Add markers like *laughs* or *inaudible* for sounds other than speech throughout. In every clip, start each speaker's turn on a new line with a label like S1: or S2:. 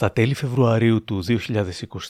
S1: Στα τέλη Φεβρουαρίου του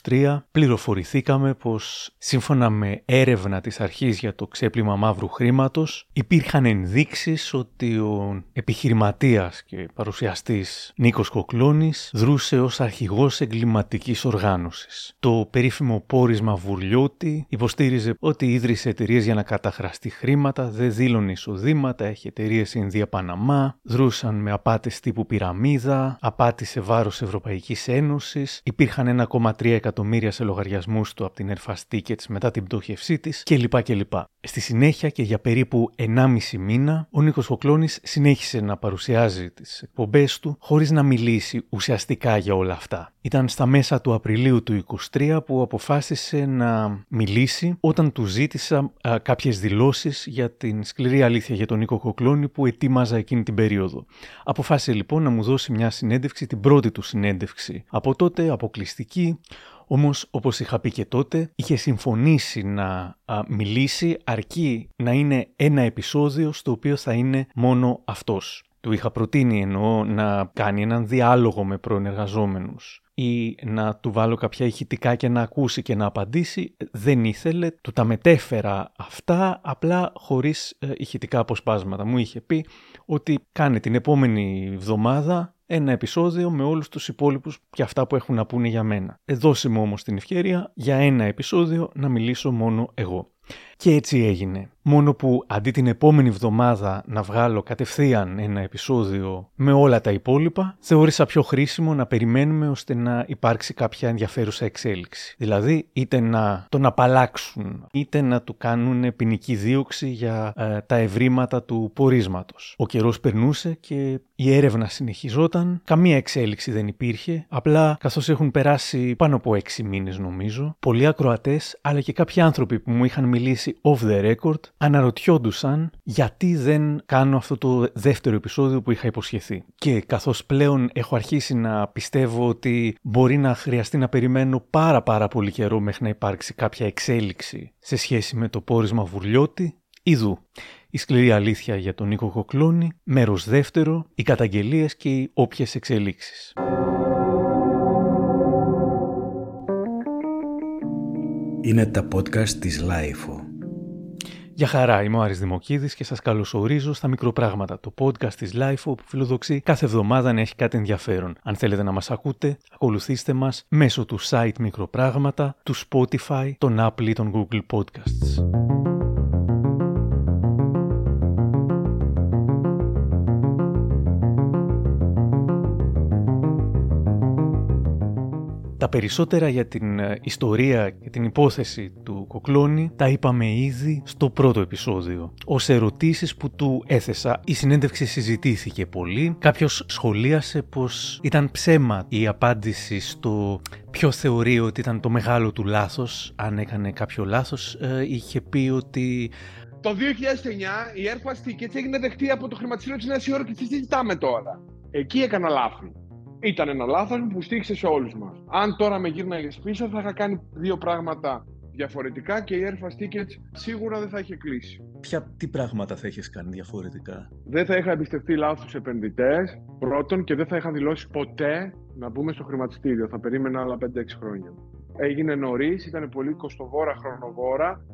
S1: 2023 πληροφορηθήκαμε πως σύμφωνα με έρευνα της αρχής για το ξέπλυμα μαύρου χρήματος υπήρχαν ενδείξεις ότι ο επιχειρηματίας και παρουσιαστής Νίκος Κοκλώνης δρούσε ως αρχηγός εγκληματικής οργάνωσης. Το περίφημο πόρισμα Βουρλιώτη υποστήριζε ότι ίδρυσε εταιρείε για να καταχραστεί χρήματα, δεν δήλωνε εισοδήματα, έχει εταιρείες Ινδία Παναμά, δρούσαν με απάτες τύπου πυραμίδα, απάτη σε βάρος Ευρωπαϊκής Ένωσης. Υπήρχαν 1,3 εκατομμύρια σε λογαριασμούς του από την Airfast Tickets μετά την πτώχευσή της κλπ. κλπ. Στη συνέχεια και για περίπου 1,5 μήνα, ο Νίκος Κοκλώνη συνέχισε να παρουσιάζει τις εκπομπές του χωρίς να μιλήσει ουσιαστικά για όλα αυτά. Ήταν στα μέσα του Απριλίου του 2023 που αποφάσισε να μιλήσει όταν του ζήτησα κάποιε κάποιες δηλώσεις για την σκληρή αλήθεια για τον Νίκο Κοκλώνη που ετοίμαζα εκείνη την περίοδο. Αποφάσισε λοιπόν να μου δώσει μια συνέντευξη, την πρώτη του συνέντευξη από τότε αποκλειστική, όμως όπως είχα πει και τότε, είχε συμφωνήσει να μιλήσει αρκεί να είναι ένα επεισόδιο στο οποίο θα είναι μόνο αυτός. Του είχα προτείνει εννοώ να κάνει έναν διάλογο με προενεργαζόμενους ή να του βάλω κάποια ηχητικά και να ακούσει και να απαντήσει. Δεν ήθελε, του τα μετέφερα αυτά απλά χωρίς ε, ηχητικά αποσπάσματα. Μου είχε πει ότι κάνει την επόμενη εβδομάδα ένα επεισόδιο με όλους τους υπόλοιπους και αυτά που έχουν να πούνε για μένα. Ε, δώσε μου όμως την ευκαιρία για ένα επεισόδιο να μιλήσω μόνο εγώ. Και έτσι έγινε. Μόνο που αντί την επόμενη εβδομάδα να βγάλω κατευθείαν ένα επεισόδιο με όλα τα υπόλοιπα, θεώρησα πιο χρήσιμο να περιμένουμε ώστε να υπάρξει κάποια ενδιαφέρουσα εξέλιξη. Δηλαδή, είτε να τον απαλλάξουν, είτε να του κάνουν ποινική δίωξη για ε, τα ευρήματα του πορίσματος. Ο καιρός περνούσε και η έρευνα συνεχιζόταν, καμία εξέλιξη δεν υπήρχε, απλά καθώς έχουν περάσει πάνω από έξι μήνες νομίζω, πολλοί ακροατές αλλά και κάποιοι άνθρωποι που μου είχαν μιλήσει off the record αναρωτιόντουσαν γιατί δεν κάνω αυτό το δεύτερο επεισόδιο που είχα υποσχεθεί. Και καθώς πλέον έχω αρχίσει να πιστεύω ότι μπορεί να χρειαστεί να περιμένω πάρα πάρα πολύ καιρό μέχρι να υπάρξει κάποια εξέλιξη σε σχέση με το πόρισμα Βουρλιώτη, Ιδού. Η σκληρή αλήθεια για τον Νίκο Κοκλώνη, μέρος δεύτερο, οι καταγγελίες και οι όποιες εξελίξεις.
S2: Είναι τα podcast της Lifeo.
S1: Γεια χαρά, είμαι ο Άρης Δημοκίδης και σας καλωσορίζω στα μικροπράγματα, το podcast της Life που φιλοδοξεί κάθε εβδομάδα να έχει κάτι ενδιαφέρον. Αν θέλετε να μας ακούτε, ακολουθήστε μας μέσω του site Μικροπράγματα, του Spotify, των Apple ή των Google Podcasts. Τα περισσότερα για την ε, ιστορία και την υπόθεση του Κοκλώνη τα είπαμε ήδη στο πρώτο επεισόδιο. Ω ερωτήσεις που του έθεσα, η συνέντευξη συζητήθηκε πολύ. Κάποιος σχολίασε πως ήταν ψέμα η απάντηση στο ποιο θεωρεί ότι ήταν το μεγάλο του λάθος, αν έκανε κάποιο λάθος. Ε, είχε πει ότι
S3: το 2009 η Airfast Tickets έγινε δεχτή από το χρηματιστήριο της Νέας Υόρκης. Τι συζητάμε τώρα; Εκεί έκανα λάθη ήταν ένα λάθος που στήχησε σε όλους μας. Αν τώρα με γύρναγες πίσω, θα είχα κάνει δύο πράγματα διαφορετικά και η Airfast Tickets σίγουρα δεν θα είχε κλείσει.
S1: Ποια τι πράγματα θα είχες κάνει διαφορετικά;
S3: Δεν θα είχα εμπιστευτεί λάθος επενδυτές, πρώτον, και δεν θα είχα δηλώσει ποτέ να μπούμε στο χρηματιστήριο. Θα περίμενα άλλα 5-6 χρόνια. Έγινε νωρίς, ήταν πολύ κοστοβόρα, χρονοβόρα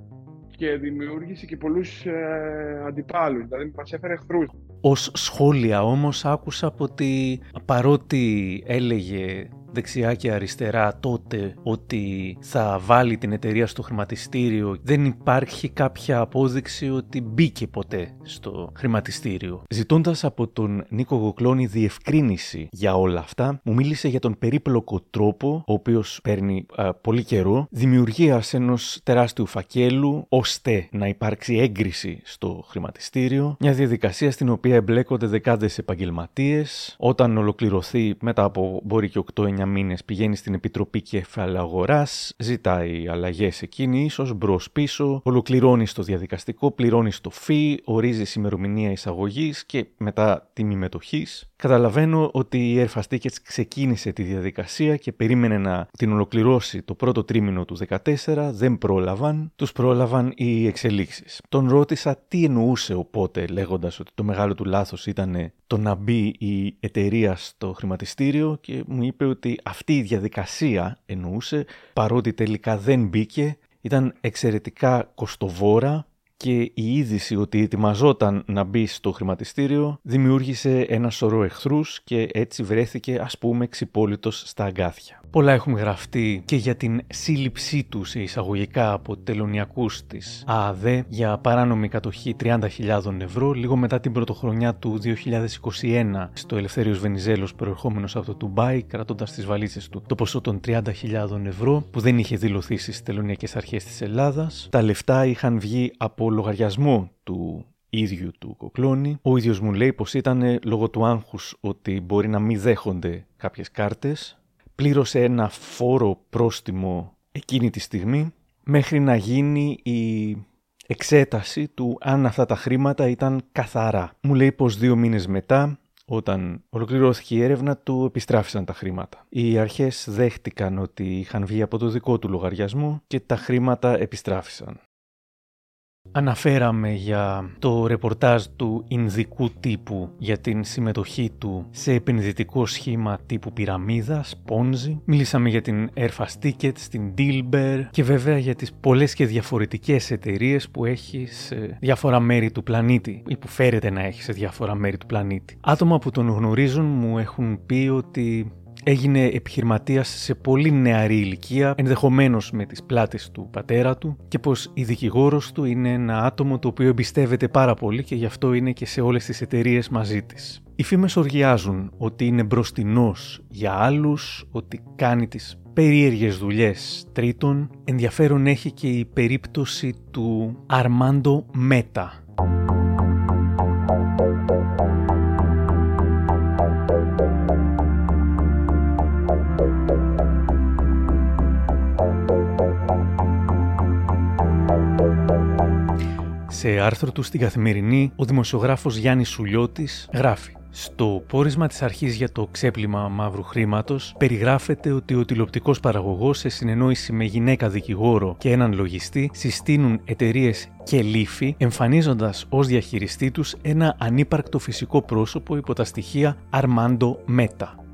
S3: και δημιούργησε και πολλούς ε, αντιπάλους. Δηλαδή, μας έφερε εχθρούς.
S1: Ως σχόλια όμως άκουσα ότι παρότι έλεγε δεξιά και αριστερά τότε ότι θα βάλει την εταιρεία στο χρηματιστήριο δεν υπάρχει κάποια απόδειξη ότι μπήκε ποτέ στο χρηματιστήριο. Ζητώντας από τον Νίκο Γοκλώνη διευκρίνηση για όλα αυτά, μου μίλησε για τον περίπλοκο τρόπο, ο οποίος παίρνει πολύ καιρό, δημιουργίας ενός τεράστιου φακέλου ώστε να υπάρξει έγκριση στο χρηματιστήριο, μια διαδικασία στην οποία εμπλέκονται δεκάδες επαγγελματίες, όταν ολοκληρωθεί μετά από μπορεί και 8-9 μήνες πηγαίνει στην Επιτροπή Κεφαλαίου Αγορά, ζητάει αλλαγές εκείνη, ίσως μπρο-πίσω, ολοκληρώνει στο διαδικαστικό, πληρώνει το φύ, ορίζει ημερομηνία εισαγωγής και μετά τιμή μετοχή. Καταλαβαίνω ότι η Air Fast Tickets ξεκίνησε τη διαδικασία και περίμενε να την ολοκληρώσει το πρώτο τρίμηνο του 2014, δεν πρόλαβαν, τους πρόλαβαν οι εξελίξεις. Τον ρώτησα τι εννοούσε οπότε λέγοντας ότι το μεγάλο του λάθος ήταν το να μπει η εταιρεία στο χρηματιστήριο και μου είπε ότι αυτή η διαδικασία εννοούσε παρότι τελικά δεν μπήκε ήταν εξαιρετικά κοστοβόρα και η είδηση ότι ετοιμαζόταν να μπει στο χρηματιστήριο δημιούργησε ένα σωρό εχθρούς και έτσι βρέθηκε ας πούμε ξυπόλυτος στα αγκάθια. Πολλά έχουν γραφτεί και για την σύλληψή τους σε εισαγωγικά από τελωνιακούς της ΑΑΔ για παράνομη κατοχή 30.000 ευρώ λίγο μετά την πρωτοχρονιά του 2021 στο Ελευθέριος Βενιζέλος προερχόμενος από το Τουμπάι κρατώντας τις βαλίτσες του το ποσό των 30.000 ευρώ που δεν είχε δηλωθεί στις τελωνιακές αρχές της Ελλάδας. Τα λεφτά είχαν βγει από λογαριασμό του ίδιου του Κοκλώνη. Ο ίδιος μου λέει πως ήταν λόγω του άγχους ότι μπορεί να μην δέχονται κάποιες κάρτες πλήρωσε ένα φόρο πρόστιμο εκείνη τη στιγμή μέχρι να γίνει η εξέταση του αν αυτά τα χρήματα ήταν καθαρά. Μου λέει πως δύο μήνες μετά, όταν ολοκληρώθηκε η έρευνα, του επιστράφησαν τα χρήματα. Οι αρχές δέχτηκαν ότι είχαν βγει από το δικό του λογαριασμό και τα χρήματα επιστράφησαν. Αναφέραμε για το ρεπορτάζ του Ινδικού τύπου για την συμμετοχή του σε επενδυτικό σχήμα τύπου πυραμίδας, Ponzi. Μίλησαμε για την Airfast Tickets, την Dilber και βέβαια για τις πολλές και διαφορετικές εταιρείες που έχει σε διάφορα μέρη του πλανήτη ή που φέρεται να έχει σε διάφορα μέρη του πλανήτη. Άτομα που τον γνωρίζουν μου έχουν πει ότι έγινε επιχειρηματίας σε πολύ νεαρή ηλικία, ενδεχομένως με τις πλάτες του πατέρα του και πως η δικηγόρος του είναι ένα άτομο το οποίο εμπιστεύεται πάρα πολύ και γι' αυτό είναι και σε όλες τις εταιρείες μαζί της. Οι φήμες οργιάζουν ότι είναι μπροστινός για άλλους, ότι κάνει τις περίεργες δουλειές τρίτων. Ενδιαφέρον έχει και η περίπτωση του Αρμάντο Μέτα, Σε άρθρο του στην Καθημερινή, ο δημοσιογράφος Γιάννης Σουλιώτης γράφει στο πόρισμα της αρχής για το ξέπλυμα μαύρου χρήματος περιγράφεται ότι ο τηλεοπτικός παραγωγός σε συνεννόηση με γυναίκα δικηγόρο και έναν λογιστή συστήνουν εταιρείες και λύφη εμφανίζοντας ως διαχειριστή τους ένα ανύπαρκτο φυσικό πρόσωπο υπό τα στοιχεία Armando Meta.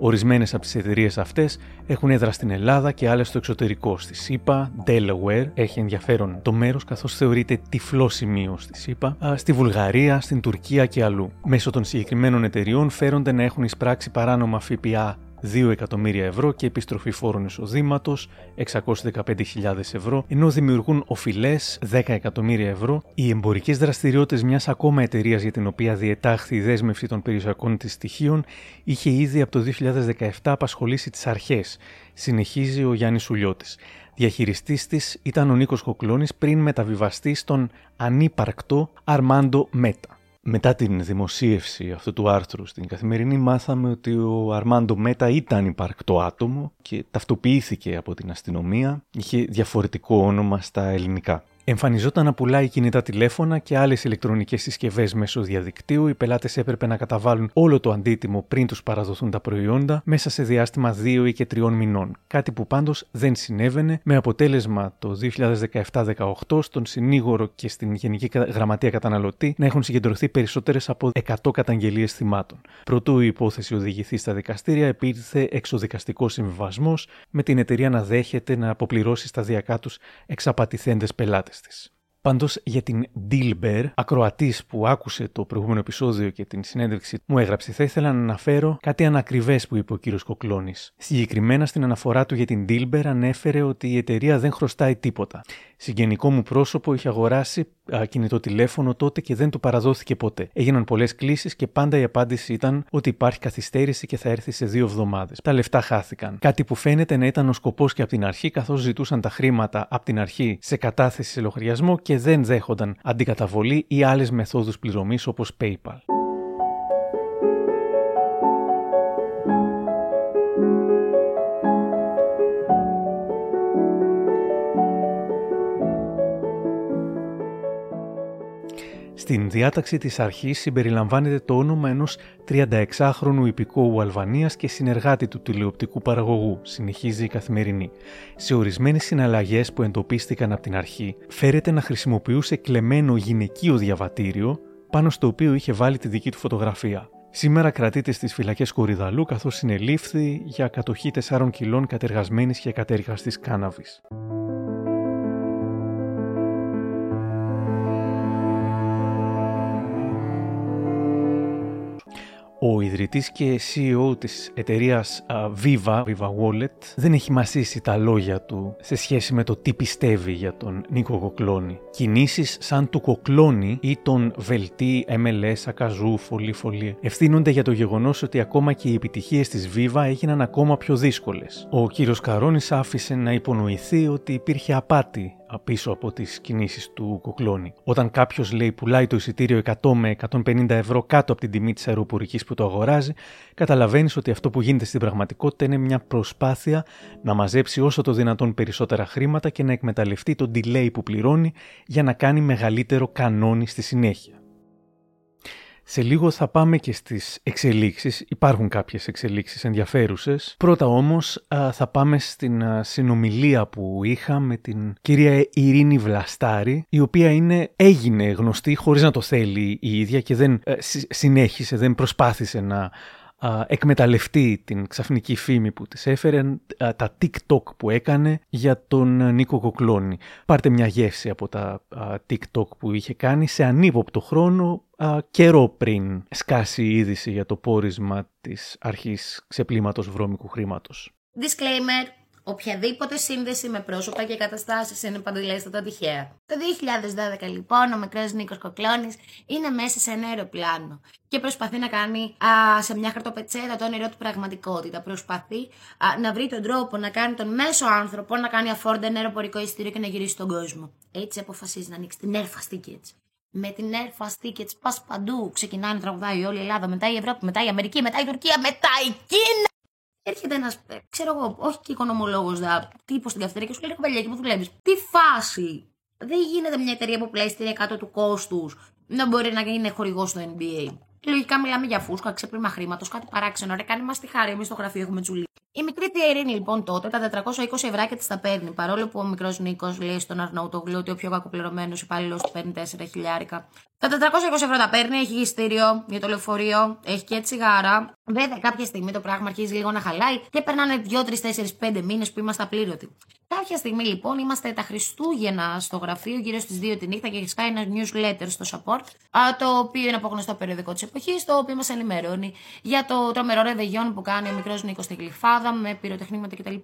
S1: Ορισμένες από τις εταιρείες αυτές έχουν έδρα στην Ελλάδα και άλλες στο εξωτερικό. Στη ΣΥΠΑ, Delaware έχει ενδιαφέρον το μέρος καθώς θεωρείται τυφλός σημείος στη ΣΥΠΑ, στη Βουλγαρία, στην Τουρκία και αλλού. Μέσω των συγκεκριμένων εταιριών φέρονται να έχουν εισπράξει παράνομα ΦΠΑ 2 εκατομμύρια ευρώ και επιστροφή φόρων εισοδήματος 615.000 ευρώ, ενώ δημιουργούν οφειλές 10 εκατομμύρια ευρώ. Οι εμπορικές δραστηριότητες μιας ακόμα εταιρείας για την οποία διετάχθη η δέσμευση των περιουσιακών της στοιχείων είχε ήδη από το 2017 απασχολήσει τις αρχές, συνεχίζει ο Γιάννης Σουλιώτης. Διαχειριστής της ήταν ο Νίκος Κοκλώνης πριν μεταβιβαστεί στον ανύπαρκτο Αρμάντο Μέτα. Μετά την δημοσίευση αυτού του άρθρου στην Καθημερινή μάθαμε ότι ο Αρμάντο Μέτα ήταν υπαρκτό άτομο και ταυτοποιήθηκε από την αστυνομία. Είχε διαφορετικό όνομα στα ελληνικά. Εμφανιζόταν να πουλάει κινητά τηλέφωνα και άλλες ηλεκτρονικές συσκευές μέσω διαδικτύου. Οι πελάτες έπρεπε να καταβάλουν όλο το αντίτιμο πριν τους παραδοθούν τα προϊόντα μέσα σε διάστημα 2 ή και 3 μηνών. Κάτι που πάντως δεν συνέβαινε, με αποτέλεσμα το 2017-18 στον συνήγορο και στην Γενική Γραμματεία Καταναλωτή να έχουν συγκεντρωθεί περισσότερες από 100 καταγγελίες θυμάτων. Προτού η υπόθεση οδηγηθεί στα δικαστήρια, επήρθε εξοδικαστικός συμβιβασμός με την εταιρεία να δέχεται να αποπληρώσει σταδιακά τους εξαπατηθέντες πελάτες της. Πάντως για την Dilber, ακροατής που άκουσε το προηγούμενο επεισόδιο και την συνέντευξη μου έγραψε, θα ήθελα να αναφέρω κάτι ανακριβές που είπε ο κύριος Κοκλώνης. Συγκεκριμένα στην αναφορά του για την Dilber ανέφερε ότι η εταιρεία δεν χρωστάει τίποτα. Συγγενικό μου πρόσωπο είχε αγοράσει α, κινητό τηλέφωνο τότε και δεν του παραδόθηκε ποτέ. Έγιναν πολλές κλήσεις και πάντα η απάντηση ήταν ότι υπάρχει καθυστέρηση και θα έρθει σε δύο εβδομάδες. Τα λεφτά χάθηκαν. Κάτι που φαίνεται να ήταν ο σκοπός και από την αρχή, καθώς ζητούσαν τα χρήματα από την αρχή σε κατάθεση σε λογαριασμό και δεν δέχονταν αντικαταβολή ή άλλες μεθόδους πληρωμής όπως PayPal. Στην διάταξη της αρχής συμπεριλαμβάνεται το όνομα ενός 36χρονου υπηκόου Αλβανίας και συνεργάτη του τηλεοπτικού παραγωγού, συνεχίζει η καθημερινή. Σε ορισμένες συναλλαγές που εντοπίστηκαν από την αρχή, φέρεται να χρησιμοποιούσε κλεμμένο γυναικείο διαβατήριο, πάνω στο οποίο είχε βάλει τη δική του φωτογραφία. Σήμερα κρατείται στις φυλακές Κορυδαλού καθώς συνελήφθη για κατοχή 4 κιλών κατεργασμένης και κατέργαστης κάναβης. Ο ιδρυτής και CEO της εταιρείας Viva, Viva Wallet, δεν έχει μασίσει τα λόγια του σε σχέση με το τι πιστεύει για τον Νίκο Κοκλώνη. Κινήσεις σαν του Κοκλώνη ή τον Βελτί, MLS, Ακαζού, Φωλή, Φωλή ευθύνονται για το γεγονός ότι ακόμα και οι επιτυχίες της Viva έγιναν ακόμα πιο δύσκολες. Ο κύριος Καρόνης άφησε να υπονοηθεί ότι υπήρχε απάτη πίσω από τις κινήσεις του Κοκλώνη. Όταν κάποιος λέει πουλάει το εισιτήριο 100 με 150 ευρώ κάτω από την τιμή της αεροπορικής που το αγοράζει, καταλαβαίνεις ότι αυτό που γίνεται στην πραγματικότητα είναι μια προσπάθεια να μαζέψει όσο το δυνατόν περισσότερα χρήματα και να εκμεταλλευτεί το delay που πληρώνει για να κάνει μεγαλύτερο κανόνι στη συνέχεια. Σε λίγο θα πάμε και στις εξελίξεις. Υπάρχουν κάποιες εξελίξεις ενδιαφέρουσες. Πρώτα όμως θα πάμε στην συνομιλία που είχα με την κυρία Ειρήνη Βλαστάρη, η οποία είναι, έγινε γνωστή χωρίς να το θέλει η ίδια και δεν ε, συνέχισε, δεν προσπάθησε να εκμεταλλευτεί την ξαφνική φήμη που της έφερε τα TikTok που έκανε για τον Νίκο Κοκλώνη. Πάρτε μια γεύση από τα TikTok που είχε κάνει σε ανύποπτο χρόνο καιρό πριν σκάσει η είδηση για το πόρισμα της αρχής ξεπλήματος βρώμικου χρήματος.
S4: Disclaimer Οποιαδήποτε σύνδεση με πρόσωπα και καταστάσεις είναι παντελέστατα τυχαία. Το 2012 λοιπόν ο μικρός Νίκος Κοκλώνης είναι μέσα σε ένα αεροπλάνο και προσπαθεί να κάνει α, σε μια χαρτοπετσέτα το όνειρό του πραγματικότητα. Προσπαθεί α, να βρει τον τρόπο να κάνει τον μέσο άνθρωπο να κάνει afford ένα αεροπορικό ειστήριο και να γυρίσει στον κόσμο. Έτσι αποφασίζει να ανοίξει την Airfast Tickets. Με την Airfast Tickets πας παντού. Ξεκινάει να τραγουδάει όλη η Ελλάδα, μετά η Ευρώπη, μετά η Αμερική, μετά η Τουρκία, μετά η Κίνα έρχεται ένας, ε, ξέρω εγώ, όχι και οικονομολόγος, τύπος στην καυτερία και σου λέει: Κοπελιά, εκεί που δουλεύεις. Τι φάση! Δεν γίνεται μια εταιρεία που πλέει στην κάτω του κόστους να μπορεί να είναι χορηγός στο NBA. Λογικά μιλάμε για φούσκα, ξέπλυμα χρήματος, κάτι παράξενο. Ρε, κάνει μας τη χάρη, εμείς στο γραφείο έχουμε τσουλί. Η μικρή Τία Ειρήνη λοιπόν τότε τα 420 ευρώ της τα παίρνει. Παρόλο που ο μικρός Νίκος λέει στον Αρναούτογλου ότι ο πιο κακοπληρωμένος υπάλληλος του παίρνει 4 χιλιάρικα. Τα 420 ευρώ τα παίρνει, έχει γυστήριο για το λεωφορείο, έχει και τσιγάρα. Βέβαια, κάποια στιγμή το πράγμα αρχίζει λίγο να χαλάει και περνάνε 2, 3, 4, 5 μήνες που είμαστε απλήρωτοι. Κάποια στιγμή λοιπόν είμαστε τα Χριστούγεννα στο γραφείο γύρω στις 2 τη νύχτα και έχει πάει ένα newsletter στο support, το οποίο είναι από γνωστό περιοδικό της εποχής, το οποίο μας ενημερώνει για το τρομερό ρεβεγιόν που κάνει ο μικρός Νίκος στη Γλυφάδα με πυροτεχνήματα κτλ.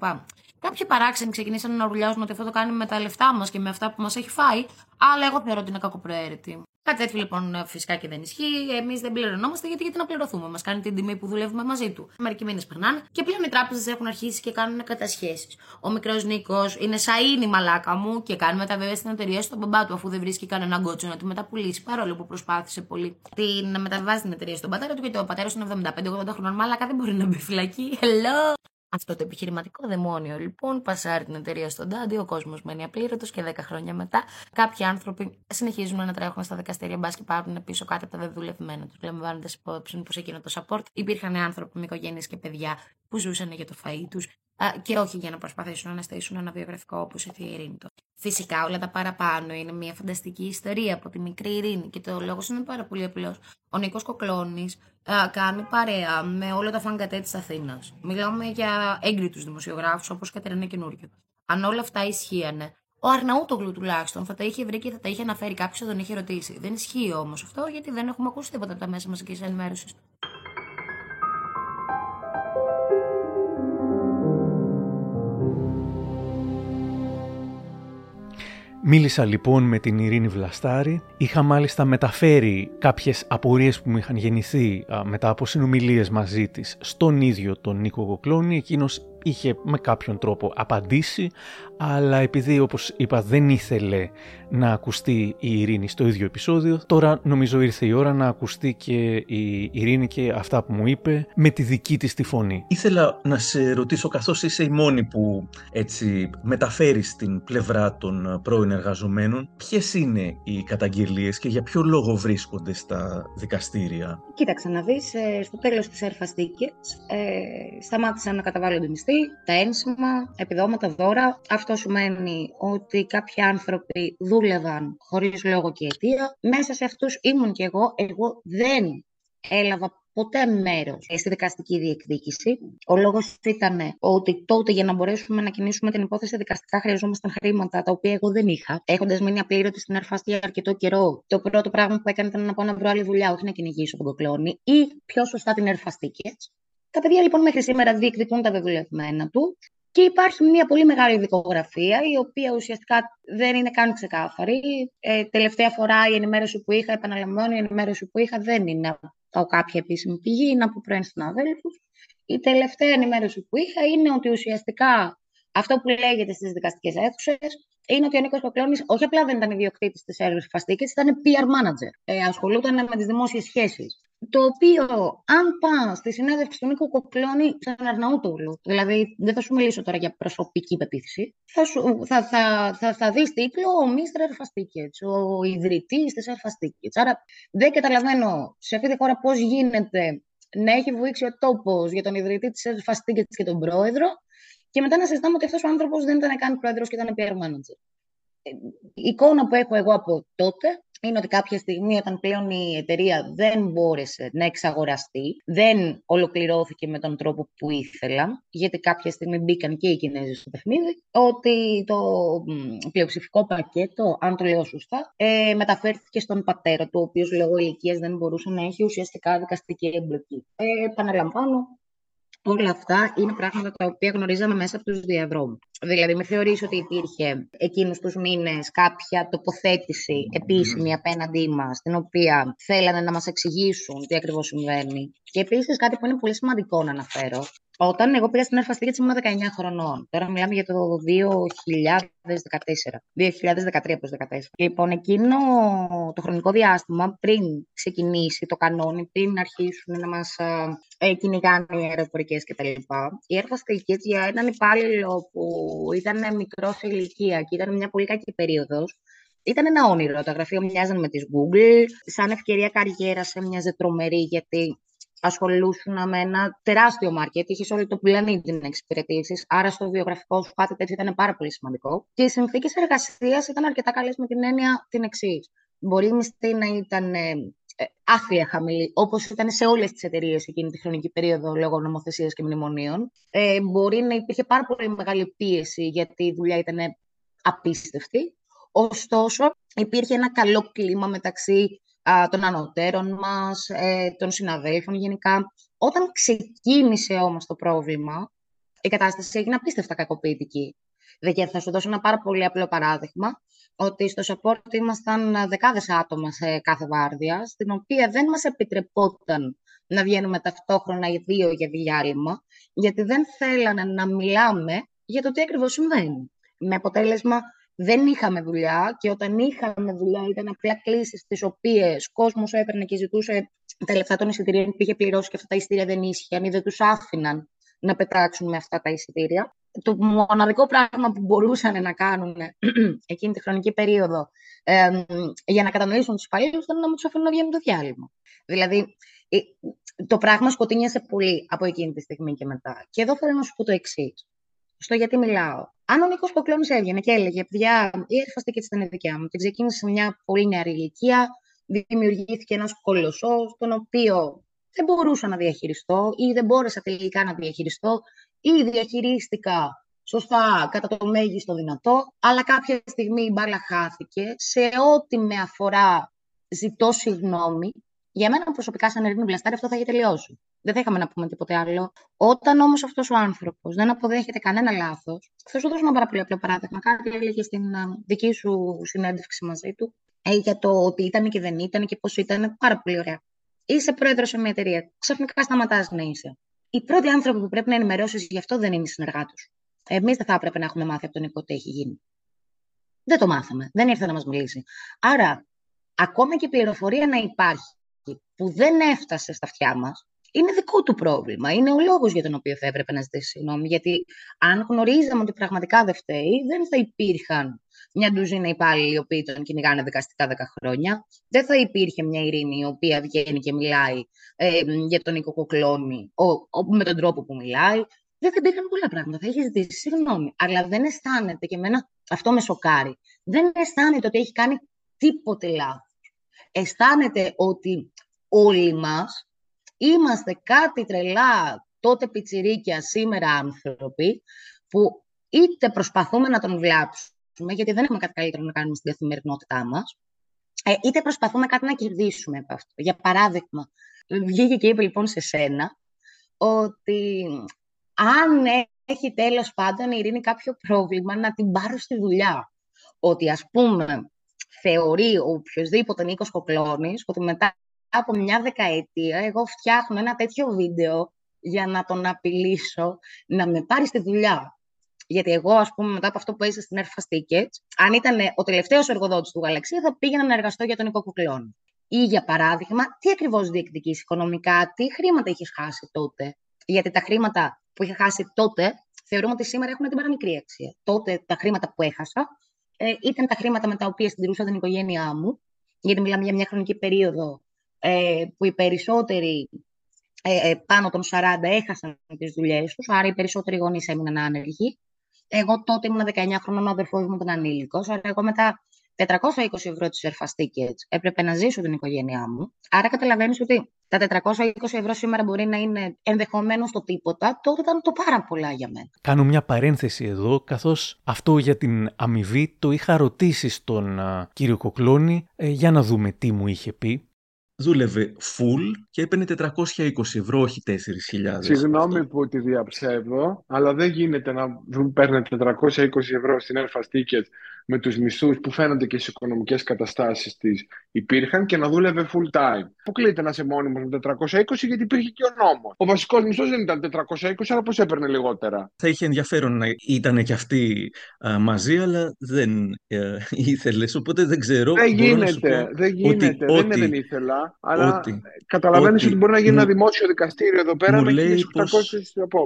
S4: Κάποιοι παράξενοι ξεκινήσαν να ρουλιάζουν ότι αυτό το κάνει με τα λεφτά μας και με αυτά που μας έχει φάει, αλλά εγώ θεωρώ ότι είναι κακοπροαίρετη. Κάτι τέτοιο λοιπόν φυσικά και δεν ισχύει. Εμείς δεν πληρωνόμαστε γιατί, γιατί να πληρωθούμε; Μας κάνει την τιμή που δουλεύουμε μαζί του. Μερικοί μήνες περνάνε και πλέον οι τράπεζες έχουν αρχίσει και κάνουν κατασχέσεις. Ο μικρός Νίκος είναι σαΐνη μαλάκα μου και κάνει μεταβίβαση στην εταιρεία στον μπαμπά του αφού δεν βρίσκει κανένα γκότσο να του μεταπουλήσει. Παρόλο που προσπάθησε πολύ την μεταβιβάσει την εταιρεία στον πατέρα του γιατί ο πατέρα είναι 75-80 χρονών μαλάκα δεν μπορεί να μπει φυλακή. Hello! Αυτό το επιχειρηματικό δαιμόνιο λοιπόν πασάρει την εταιρεία στον Τάντι, ο κόσμος μένει απλήρωτος και 10 χρόνια μετά κάποιοι άνθρωποι συνεχίζουν να τρέχουν στα δικαστήρια μπας και πάρουν πίσω κάτι από τα δεδουλευμένα τους. Λαμβάνοντας υπόψη πως εκείνο το support υπήρχαν άνθρωποι με οικογένειες και παιδιά που ζούσαν για το φαΐ τους και όχι για να προσπαθήσουν να αναστήσουν ένα βιογραφικό όπως η Ειρήνη. Φυσικά όλα τα παραπάνω είναι μια φανταστική ιστορία από τη μικρή Ειρήνη και το λόγος είναι πάρα πολύ απλός. Ο Νίκος Κοκλώνης κάνει παρέα με όλα τα φαγκατέ της Αθήνας. Μιλάμε για έγκριτους δημοσιογράφους όπως Κατερίνα Καινούριο. Αν όλα αυτά ισχύανε, ο Αρναούτογλου τουλάχιστον θα τα είχε βρει και θα τα είχε αναφέρει κάποιος θα τον είχε ρωτήσει. Δεν ισχύει όμως αυτό γιατί δεν έχουμε ακούσει τίποτα από τα μέσα μαζικής ενημέρωσης.
S1: Μίλησα λοιπόν με την Ειρήνη Βλαστάρη. Είχα μάλιστα μεταφέρει κάποιες απορίες που μου είχαν γεννηθεί μετά από συνομιλίες μαζί της στον ίδιο τον Νίκο Γοκλώνη. Εκείνος είχε με κάποιον τρόπο απαντήσει, αλλά επειδή όπως είπα δεν ήθελε να ακουστεί η Ειρήνη στο ίδιο επεισόδιο, τώρα νομίζω ήρθε η ώρα να ακουστεί και η Ειρήνη και αυτά που μου είπε με τη δική της τη φωνή.
S5: Ήθελα να σε ρωτήσω καθώς είσαι η μόνη που έτσι μεταφέρεις την πλευρά των πρώην εργαζομένων, ποιες είναι οι καταγγελίες και για ποιο λόγο βρίσκονται στα δικαστήρια;
S4: Κοίταξε να δεις, ε, στο τέλος της Airfast ε, σταμάτησαν να καταβάλλονται μισθοί, τα ένσημα, επιδόματα, δώρα. Αυτό σημαίνει ότι κάποιοι άνθρωποι δούλευαν χωρίς λόγο και αιτία. Μέσα σε αυτούς ήμουν και εγώ. Εγώ δεν έλαβα ποτέ μέρος στη δικαστική διεκδίκηση. Ο λόγος ήταν ότι τότε για να μπορέσουμε να κινήσουμε την υπόθεση δικαστικά χρειαζόμασταν χρήματα τα οποία εγώ δεν είχα. Έχοντας μείνει απλήρωτη στην Ερφάστη για αρκετό καιρό, το πρώτο πράγμα που έκανε ήταν να πάω να βρω άλλη δουλειά, όχι να κυνηγήσω τον κοκλώνη, ή πιο σωστά την Ερφαστική. Τα παιδιά λοιπόν μέχρι σήμερα διεκδικούν τα βεβαιωμένα τους και υπάρχει μια πολύ μεγάλη δικογραφία, η οποία ουσιαστικά δεν είναι καν ξεκάθαρη. Ε, τελευταία φορά η ενημέρωση που είχα, επαναλαμβάνω, η ενημέρωση που είχα δεν είναι από κάποια επίσημη πηγή, είναι από πρώην συναδέλφους. Η τελευταία ενημέρωση που είχα είναι ότι ουσιαστικά αυτό που λέγεται στις δικαστικές αίθουσες είναι ότι ο Νίκος Κοκλώνη όχι απλά δεν ήταν ιδιοκτήτης της έργα φαστίκης, ήταν PR manager. Ε, ασχολούταν με τις δημόσιες σχέσεις το οποίο αν πα στη συνέντευξη του Νίκο Κοκλώνη στον Αρναούτογλου, δηλαδή δεν θα σου μιλήσω τώρα για προσωπική πεποίθηση, θα, σου, θα, θα, θα, θα δεις τίτλο ο Μίστρ Ερφαστίκετς, ο ιδρυτής της Ερφαστίκετς. Άρα δεν καταλαβαίνω σε αυτή τη χώρα πώς γίνεται να έχει βουήξει ο τόπος για τον ιδρυτή της Ερφαστίκετς και τον πρόεδρο και μετά να συζητάμε ότι αυτός ο άνθρωπος δεν ήταν καν πρόεδρος και ήταν PR manager. Ε, η εικόνα που έχω εγώ από τότε είναι ότι κάποια στιγμή όταν πλέον η εταιρεία δεν μπόρεσε να εξαγοραστεί, δεν ολοκληρώθηκε με τον τρόπο που ήθελα, γιατί κάποια στιγμή μπήκαν και οι Κινέζοι στο παιχνίδι, ότι το πλειοψηφικό πακέτο, αν το λέω σωστά, ε, μεταφέρθηκε στον πατέρα του, ο οποίος λόγω ηλικίας δεν μπορούσε να έχει ουσιαστικά δικαστική εμπλοκή. Ε, επαναλαμβάνω, Όλα αυτά είναι πράγματα τα οποία γνωρίζαμε μέσα από τους διαδρόμους. Δηλαδή, με θεωρείς ότι υπήρχε εκείνους τους μήνες κάποια τοποθέτηση επίσημη απέναντί μας, την οποία θέλανε να μας εξηγήσουν τι ακριβώς συμβαίνει. Και επίσης κάτι που είναι πολύ σημαντικό να αναφέρω, όταν εγώ πήγα στην Ερφαστή ήμουν 19 χρονών. Τώρα μιλάμε για το 2014. 2013 προς 2014. Λοιπόν, εκείνο το χρονικό διάστημα πριν ξεκινήσει το κανόνι, πριν αρχίσουν να μας ε, κυνηγάνε οι αεροπορικές κτλ. Η Ερφαστή για έναν υπάλληλο που ήταν μικρός σε ηλικία και ήταν μια πολύ κακή περίοδος, ήταν ένα όνειρο. Τα γραφεία μοιάζαν με τις Google. Σαν ευκαιρία καριέρας έμοιαζε τρομερή γιατί ασχολούσαν με ένα τεράστιο μάρκετ, είχες όλο το πλανήτη να εξυπηρετήσεις. Άρα στο βιογραφικό σου κάτι τέτοιο ήταν πάρα πολύ σημαντικό. Και οι συνθήκες εργασίας ήταν αρκετά καλές με την έννοια την εξής. Μπορεί η μισθή να ήταν ε, ε άθλια χαμηλή, όπως ήταν σε όλες τις εταιρείες εκείνη τη χρονική περίοδο λόγω νομοθεσίας και μνημονίων. Ε, μπορεί να υπήρχε πάρα πολύ μεγάλη πίεση γιατί η δουλειά ήταν απίστευτη. Ωστόσο, υπήρχε ένα καλό κλίμα μεταξύ των ανωτέρων μας, ε, των συναδέλφων γενικά. Όταν ξεκίνησε όμως το πρόβλημα, η κατάσταση έγινε απίστευτα κακοποιητική. Δηλαδή, θα σου δώσω ένα πάρα πολύ απλό παράδειγμα, ότι στο support ήμασταν δεκάδες άτομα σε κάθε βάρδια, στην οποία δεν μας επιτρεπόταν να βγαίνουμε ταυτόχρονα οι δύο για διάλειμμα, γιατί δεν θέλανε να μιλάμε για το τι ακριβώς συμβαίνει. Με αποτέλεσμα δεν είχαμε δουλειά και όταν είχαμε δουλειά ήταν απλά κλήσεις τις οποίες κόσμος έπαιρνε και ζητούσε τα λεφτά των εισιτηρίων που είχε πληρώσει και αυτά τα εισιτήρια δεν ίσχυαν ή δεν τους άφηναν να πετάξουν με αυτά τα εισιτήρια. Το μοναδικό πράγμα που μπορούσαν να κάνουν *clears throat* εκείνη τη χρονική περίοδο ε, για να κατανοήσουν τους υπαλλήλους ήταν να μην τους αφήνουν να βγαίνουν το διάλειμμα. Δηλαδή, ε, το πράγμα σκοτεινιάσε πολύ από εκείνη τη στιγμή και μετά. Και εδώ θέλω να σου πω το εξής στο γιατί μιλάω. Αν ο Νίκος Κοκλώνη έβγαινε και έλεγε: Παιδιά, η και ήταν δικιά μου και ξεκίνησε σε μια πολύ νεαρή ηλικία, δημιουργήθηκε ένας κολοσσός, τον οποίο δεν μπορούσα να διαχειριστώ ή δεν μπόρεσα τελικά να διαχειριστώ ή διαχειρίστηκα σωστά κατά το μέγιστο δυνατό, αλλά κάποια στιγμή η μπάλα χάθηκε. Σε ό,τι με αφορά ζητώ συγγνώμη, για μένα προσωπικά σαν Ερήνη Βλαστάρη αυτό θα είχε τελειώσει. Δεν θα είχαμε να πούμε τίποτε άλλο. Όταν όμως αυτός ο άνθρωπος δεν αποδέχεται κανένα λάθος, θα σου δώσω ένα πάρα πολύ απλό παράδειγμα. Κάτι έλεγε στην ε, δική σου συνέντευξη μαζί του ε, για το ότι ήταν και δεν ήταν και πώς ήταν. Πάρα πολύ ωραία. Είσαι πρόεδρος σε μια εταιρεία. Ξαφνικά σταματάς να είσαι. οι πρώτοι άνθρωποι που πρέπει να ενημερώσεις γι' αυτό δεν είναι οι συνεργάτες σου. Εμείς δεν θα έπρεπε να έχουμε μάθει από τον Νικό τι έχει γίνει. Δεν το μάθαμε. Δεν ήρθε να μας μιλήσει. Άρα, ακόμα και η πληροφορία να υπάρχει που δεν έφτασε στα αυτιά μας, είναι δικό του πρόβλημα. Είναι ο λόγος για τον οποίο θα έπρεπε να ζητήσει συγγνώμη. Γιατί αν γνωρίζαμε ότι πραγματικά δεν φταίει, δεν θα υπήρχαν μια ντουζίνα υπάλληλοι οι οποίοι τον κυνηγάνε δικαστικά 10 χρόνια. Δεν θα υπήρχε μια ειρήνη η οποία βγαίνει και μιλάει ε, για τον Νίκο Κοκλώνη ο, ο, με τον τρόπο που μιλάει. Δεν θα υπήρχαν πολλά πράγματα. Θα έχει ζητήσει συγγνώμη. Αλλά δεν αισθάνεται και εμένα αυτό με σοκάρει. Δεν αισθάνεται ότι έχει κάνει τίποτε λάθος. Αισθάνεται ότι όλοι μας είμαστε κάτι τρελά τότε πιτσιρίκια, σήμερα άνθρωποι, που είτε προσπαθούμε να τον βλάψουμε, γιατί δεν έχουμε κάτι καλύτερο να κάνουμε στην καθημερινότητά μας, ε, είτε προσπαθούμε κάτι να κερδίσουμε από αυτό. Για παράδειγμα, βγήκε και είπε λοιπόν σε σένα ότι αν έχει τέλος πάντων η Ειρήνη κάποιο πρόβλημα να την πάρω στη δουλειά. Ότι ας πούμε θεωρεί ο οποιοδήποτε Νίκος Κοκλώνης ότι μετά από μια δεκαετία εγώ φτιάχνω ένα τέτοιο βίντεο για να τον απειλήσω να με πάρει στη δουλειά. Γιατί εγώ, ας πούμε, μετά από αυτό που έζησα στην Airfast Tickets, αν ήταν ο τελευταίος εργοδότης του Γαλαξία, θα πήγαινα να εργαστώ για τον Νικό Κουκλών. Ή, για παράδειγμα, τι ακριβώς διεκδικείς οικονομικά, τι χρήματα είχες χάσει τότε. Γιατί τα χρήματα που είχε χάσει τότε, θεωρούμε ότι σήμερα έχουν την παραμικρή αξία. Τότε τα χρήματα που έχασα ε, ήταν τα χρήματα με τα οποία συντηρούσα την οικογένειά μου, γιατί μιλάμε για μια χρονική περίοδο ε, που οι περισσότεροι ε, ε, πάνω των 40 έχασαν τις δουλειές τους, άρα οι περισσότεροι γονείς έμειναν άνεργοι. Εγώ τότε ήμουν 19 χρονών, ο αδερφός μου ήταν ανήλικος, άρα εγώ μετά 420 ευρώ τις ερφαστικές έπρεπε να ζήσω την οικογένειά μου. Άρα καταλαβαίνεις ότι τα 420 ευρώ σήμερα μπορεί να είναι ενδεχομένως το τίποτα, τότε ήταν το πάρα πολλά για μένα.
S1: Κάνω μια παρένθεση εδώ, καθώς αυτό για την αμοιβή το είχα ρωτήσει στον α, κύριο Κοκλώνη, ε, για να δούμε τι μου είχε πει
S5: δούλευε full και έπαιρνε 420 ευρώ, όχι 4.000.
S3: Συγγνώμη που τη διαψεύδω, αλλά δεν γίνεται να παίρνετε 420 ευρώ στην Airfast Tickets με τους μισθούς που φαίνονται και στις οικονομικές καταστάσεις της υπήρχαν και να δούλευε full time. Αποκλείται να είσαι μόνιμος με 420 γιατί υπήρχε και ο νόμος. Ο βασικός μισθός δεν ήταν 420, αλλά πώς έπαιρνε λιγότερα.
S5: Θα είχε ενδιαφέρον να ήταν και αυτοί α, μαζί, αλλά δεν ε, ήθελες, οπότε δεν ξέρω.
S3: Δεν γίνεται, δεν γίνεται, δεν, δεν ήθελα, αλλά ότι, καταλαβαίνεις ότι, ότι μπορεί να γίνει μου, ένα δημόσιο δικαστήριο εδώ πέρα
S5: μου με λέει πως,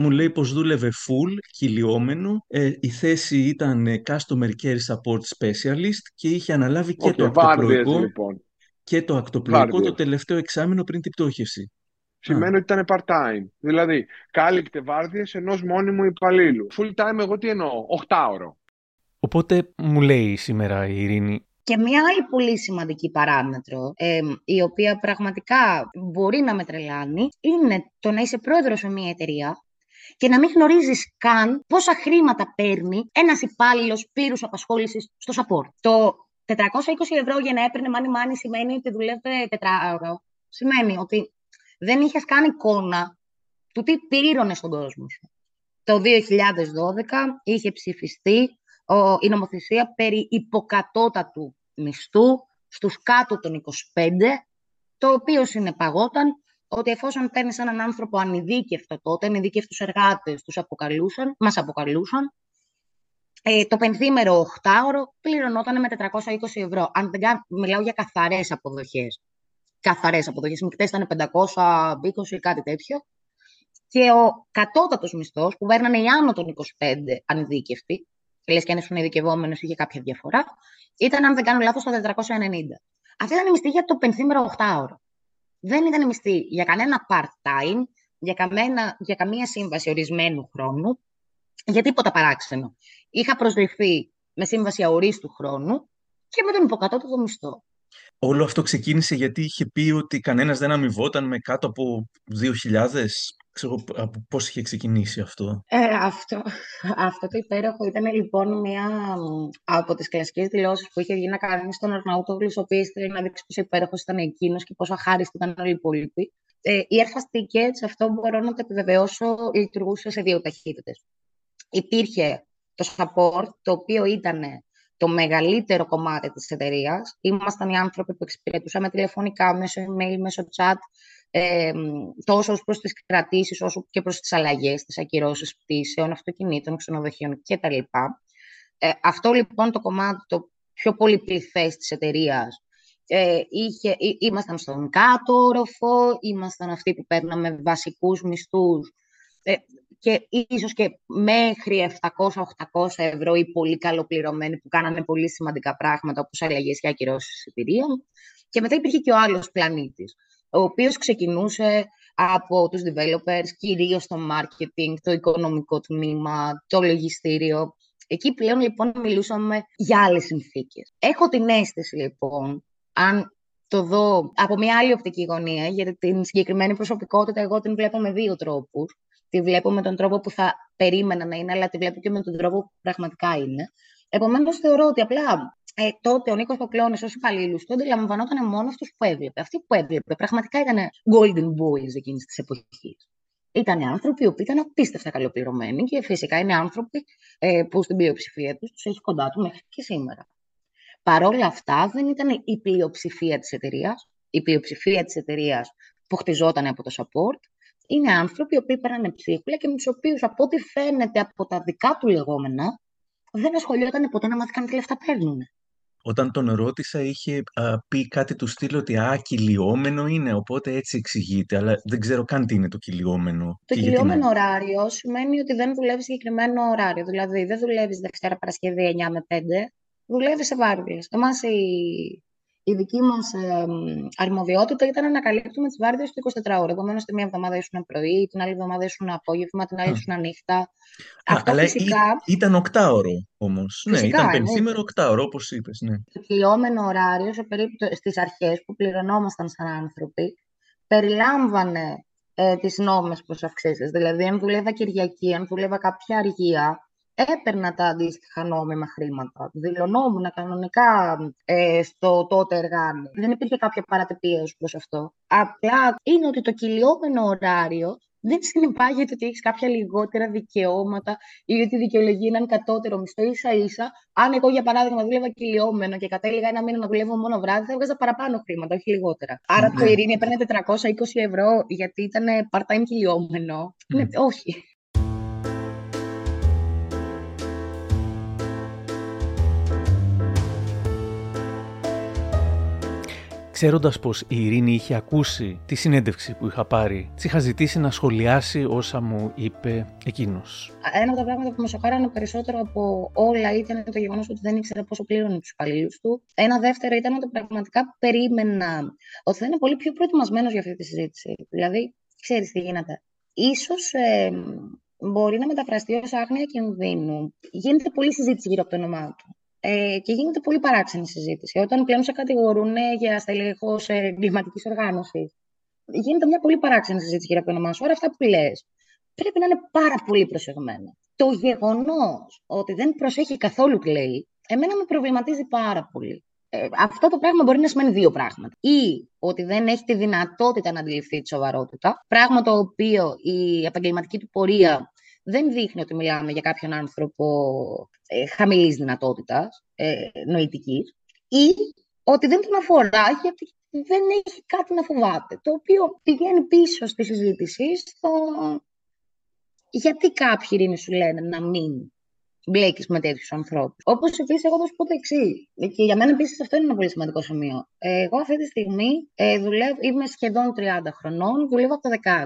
S5: Μου λέει πως δούλευε full, κυλιόμενο, ε, η θέση ήταν customer care support support specialist και είχε αναλάβει και το ακτοπλοϊκό λοιπόν. και το ακτοπλοϊκό το τελευταίο εξάμεινο πριν την πτώχευση.
S3: Σημαίνει ότι ήταν part-time. Δηλαδή, κάλυπτε βάρδιε ενός μόνιμου υπαλλήλου. Full time, εγώ τι εννοώ, 8 ώρο.
S1: Οπότε μου λέει σήμερα η Ειρήνη.
S4: Και μια άλλη πολύ σημαντική παράμετρο, ε, η οποία πραγματικά μπορεί να με τρελάνει, είναι το να είσαι πρόεδρος σε μια εταιρεία και να μην γνωρίζεις καν πόσα χρήματα παίρνει ένας υπάλληλος πλήρου απασχόλησης στο support. Το 420 ευρώ για να έπαιρνε μάνι μάνι σημαίνει ότι δουλεύει τετράωρο. Σημαίνει ότι δεν είχες καν εικόνα του τι πλήρωνε στον κόσμο σου. Το 2012 είχε ψηφιστεί η νομοθεσία περί υποκατώτατου μισθού στους κάτω των 25, το οποίο συνεπαγόταν ότι εφόσον παίρνεις έναν άνθρωπο ανειδίκευτο τότε, ανειδίκευτους εργάτες τους αποκαλούσαν, μας αποκαλούσαν, ε, το πενθήμερο 8ωρο πληρωνόταν με 420 ευρώ. Αν δεν κάνω, μιλάω για καθαρές αποδοχές. Καθαρές αποδοχές. Μικτέ ήταν 520 ή κάτι τέτοιο. Και ο κατώτατος μισθός, που παίρνανε οι άνω των 25 ανειδίκευτοι, λες και αν ήσουν ειδικευόμενος, είχε κάποια διαφορά, ήταν, αν δεν κάνω λάθος, το 490. Αυτή ήταν η μισθή για το πενθήμερο 8ωρο δεν ήταν μισθή για κανένα part-time, για, καμένα, για καμία σύμβαση ορισμένου χρόνου, για τίποτα παράξενο. Είχα προσληφθεί με σύμβαση αορίστου χρόνου και με τον υποκατώτατο μισθό.
S5: Όλο αυτό ξεκίνησε γιατί είχε πει ότι κανένας δεν αμοιβόταν με κάτω από 2.000 Ξέρω από πώς είχε ξεκινήσει αυτό.
S4: Ε, αυτό, *laughs* αυτό το υπέροχο ήταν λοιπόν μία από τις κλασικές δηλώσεις που είχε βγει να κάνει στον Αρναούτογλου, ο οποίος ήθελε να δείξει πόσο υπέροχος ήταν εκείνος και πόσο αχάριστοι ήταν όλοι οι υπόλοιποι. Ε, η Airfast Tickets, αυτό μπορώ να το επιβεβαιώσω, λειτουργούσε σε δύο ταχύτητες. Υπήρχε το support, το οποίο ήταν το μεγαλύτερο κομμάτι της εταιρείας. Ήμασταν οι άνθρωποι που εξυπηρετούσαμε τηλεφωνικά, μέσω email, μέσω chat, ε, τόσο ως προς τις κρατήσεις όσο και προς τις αλλαγές, τις ακυρώσεις πτήσεων, αυτοκινήτων, ξενοδοχείων κτλ. Ε, αυτό λοιπόν το κομμάτι το πιο πολυπληθές της εταιρείας. Ε, είχε, ήμασταν στον κάτω όροφο, ήμασταν αυτοί που παίρναμε βασικούς μισθούς ε, και ίσως και μέχρι 700-800 ευρώ οι πολύ καλοπληρωμένοι που κάνανε πολύ σημαντικά πράγματα όπως αλλαγές και ακυρώσεις εταιρείων. Και μετά υπήρχε και ο άλλος πλανήτης, ο οποίος ξεκινούσε από τους developers, κυρίως το marketing, το οικονομικό τμήμα, το λογιστήριο. Εκεί πλέον λοιπόν μιλούσαμε για άλλες συνθήκες. Έχω την αίσθηση λοιπόν, αν το δω από μια άλλη οπτική γωνία, γιατί την συγκεκριμένη προσωπικότητα εγώ την βλέπω με δύο τρόπους. Τη βλέπω με τον τρόπο που θα περίμενα να είναι, αλλά τη βλέπω και με τον τρόπο που πραγματικά είναι. Επομένως, θεωρώ ότι απλά ε, τότε ο Νίκος Κοκλώνη ως υπαλλήλους του αντιλαμβανόταν μόνο αυτούς που έβλεπε. Αυτοί που έβλεπε πραγματικά ήταν golden boys εκείνης της εποχής. Ήταν άνθρωποι που ήταν απίστευτα καλοπληρωμένοι και φυσικά είναι άνθρωποι ε, που στην πλειοψηφία τους τους έχει κοντά του μέχρι και σήμερα. Παρ' όλα αυτά, δεν ήταν η πλειοψηφία της εταιρείας. Η πλειοψηφία της εταιρείας που χτιζόταν από το support είναι άνθρωποι οι οποίοι πέρανε ψίχουλα και με τους οποίους, από ό,τι φαίνεται από τα δικά του λεγόμενα, δεν ασχολιόταν ποτέ να μάθει καν τι λεφτά παίρνουν.
S5: Όταν τον ρώτησα, είχε α, πει κάτι του στυλ ότι «Α, κυλιόμενο είναι», οπότε έτσι εξηγείται, αλλά δεν ξέρω καν τι είναι το κυλιόμενο.
S4: Το κυλιόμενο να... ωράριο σημαίνει ότι δεν δουλεύει συγκεκριμένο ωράριο. Δηλαδή, δεν δουλεύεις Δευτέρα Παρασκευή 9 με 5, δουλεύεις σε βάρδιε. Εμά η η δική μας ε, αρμοδιότητα ήταν να καλύπτουμε τις βάρδιες του 24 ώρε. Επομένως, τη μία εβδομάδα ήσουν πρωί, την άλλη εβδομάδα ήσουν απόγευμα, την άλλη ήσουν νύχτα.
S5: Αυτό αλλά φυσικά... ήταν οκτάωρο όμως. Ναι, ήταν πενθήμερο οκτάωρο, όπως είπες. Ναι.
S4: Το κυλιόμενο ωράριο στις αρχές που πληρωνόμασταν σαν άνθρωποι περιλάμβανε ε, τις νόμιμες προσαυξήσεις. Δηλαδή, αν δουλεύα Κυριακή, αν δουλεύα κάποια αργία, έπαιρνα τα αντίστοιχα νόμιμα χρήματα. Δηλωνόμουν κανονικά ε, στο τότε εργάνι. Δεν υπήρχε κάποια παρατυπία προς αυτό. Απλά είναι ότι το κυλιόμενο ωράριο δεν συνεπάγεται ότι έχεις κάποια λιγότερα δικαιώματα ή ότι δικαιολογεί έναν κατώτερο μισθό. σα ίσα, αν εγώ για παράδειγμα δούλευα κυλιόμενο και κατέληγα ένα μήνα να δουλεύω μόνο βράδυ, θα έβγαζα παραπάνω χρήματα, όχι λιγότερα. Άρα το Ειρήνη έπαιρνε 420 ευρώ γιατί ήταν part-time κυλιόμενο. Ναι, όχι.
S1: Ξέροντας πως η Ειρήνη είχε ακούσει τη συνέντευξη που είχα πάρει, της είχα ζητήσει να σχολιάσει όσα μου είπε εκείνος.
S4: Ένα από τα πράγματα που με σοκάρανε περισσότερο από όλα ήταν το γεγονός ότι δεν ήξερα πόσο πλήρωνε τους υπαλλήλους του. Ένα δεύτερο ήταν ότι πραγματικά περίμενα ότι θα είναι πολύ πιο προετοιμασμένος για αυτή τη συζήτηση. Δηλαδή, ξέρεις τι γίνεται. Ίσως ε, μπορεί να μεταφραστεί ως άγνοια κινδύνου. Γίνεται πολλή συζήτηση γύρω από το όνομά του. Ε, και γίνεται πολύ παράξενη συζήτηση. Όταν πλέον σε κατηγορούν για στελεχό εγκληματικής οργάνωσης, γίνεται μια πολύ παράξενη συζήτηση γύρω από το όνομά σου. Άρα αυτά που λες πρέπει να είναι πάρα πολύ προσεγμένα. Το γεγονός ότι δεν προσέχει καθόλου τι λέει, εμένα με προβληματίζει πάρα πολύ. Ε, αυτό το πράγμα μπορεί να σημαίνει δύο πράγματα. Ή ότι δεν έχει τη δυνατότητα να αντιληφθεί τη σοβαρότητα, πράγμα το οποίο η επαγγελματική του πορεία δεν δείχνει ότι μιλάμε για κάποιον άνθρωπο ε, χαμηλής δυνατότητας ε, νοητικής ή ότι δεν τον αφορά γιατί δεν έχει κάτι να φοβάται, το οποίο πηγαίνει πίσω στη συζήτηση στο γιατί κάποιοι ειρήνη σου λένε να μην μπλέκεις με τέτοιους ανθρώπους. Όπως επίσης, εγώ θα σου πω το εξής. Και για μένα επίσης αυτό είναι ένα πολύ σημαντικό σημείο. Εγώ αυτή τη στιγμή ε, δουλεύω, είμαι σχεδόν 30 χρονών, δουλεύω από τα 16.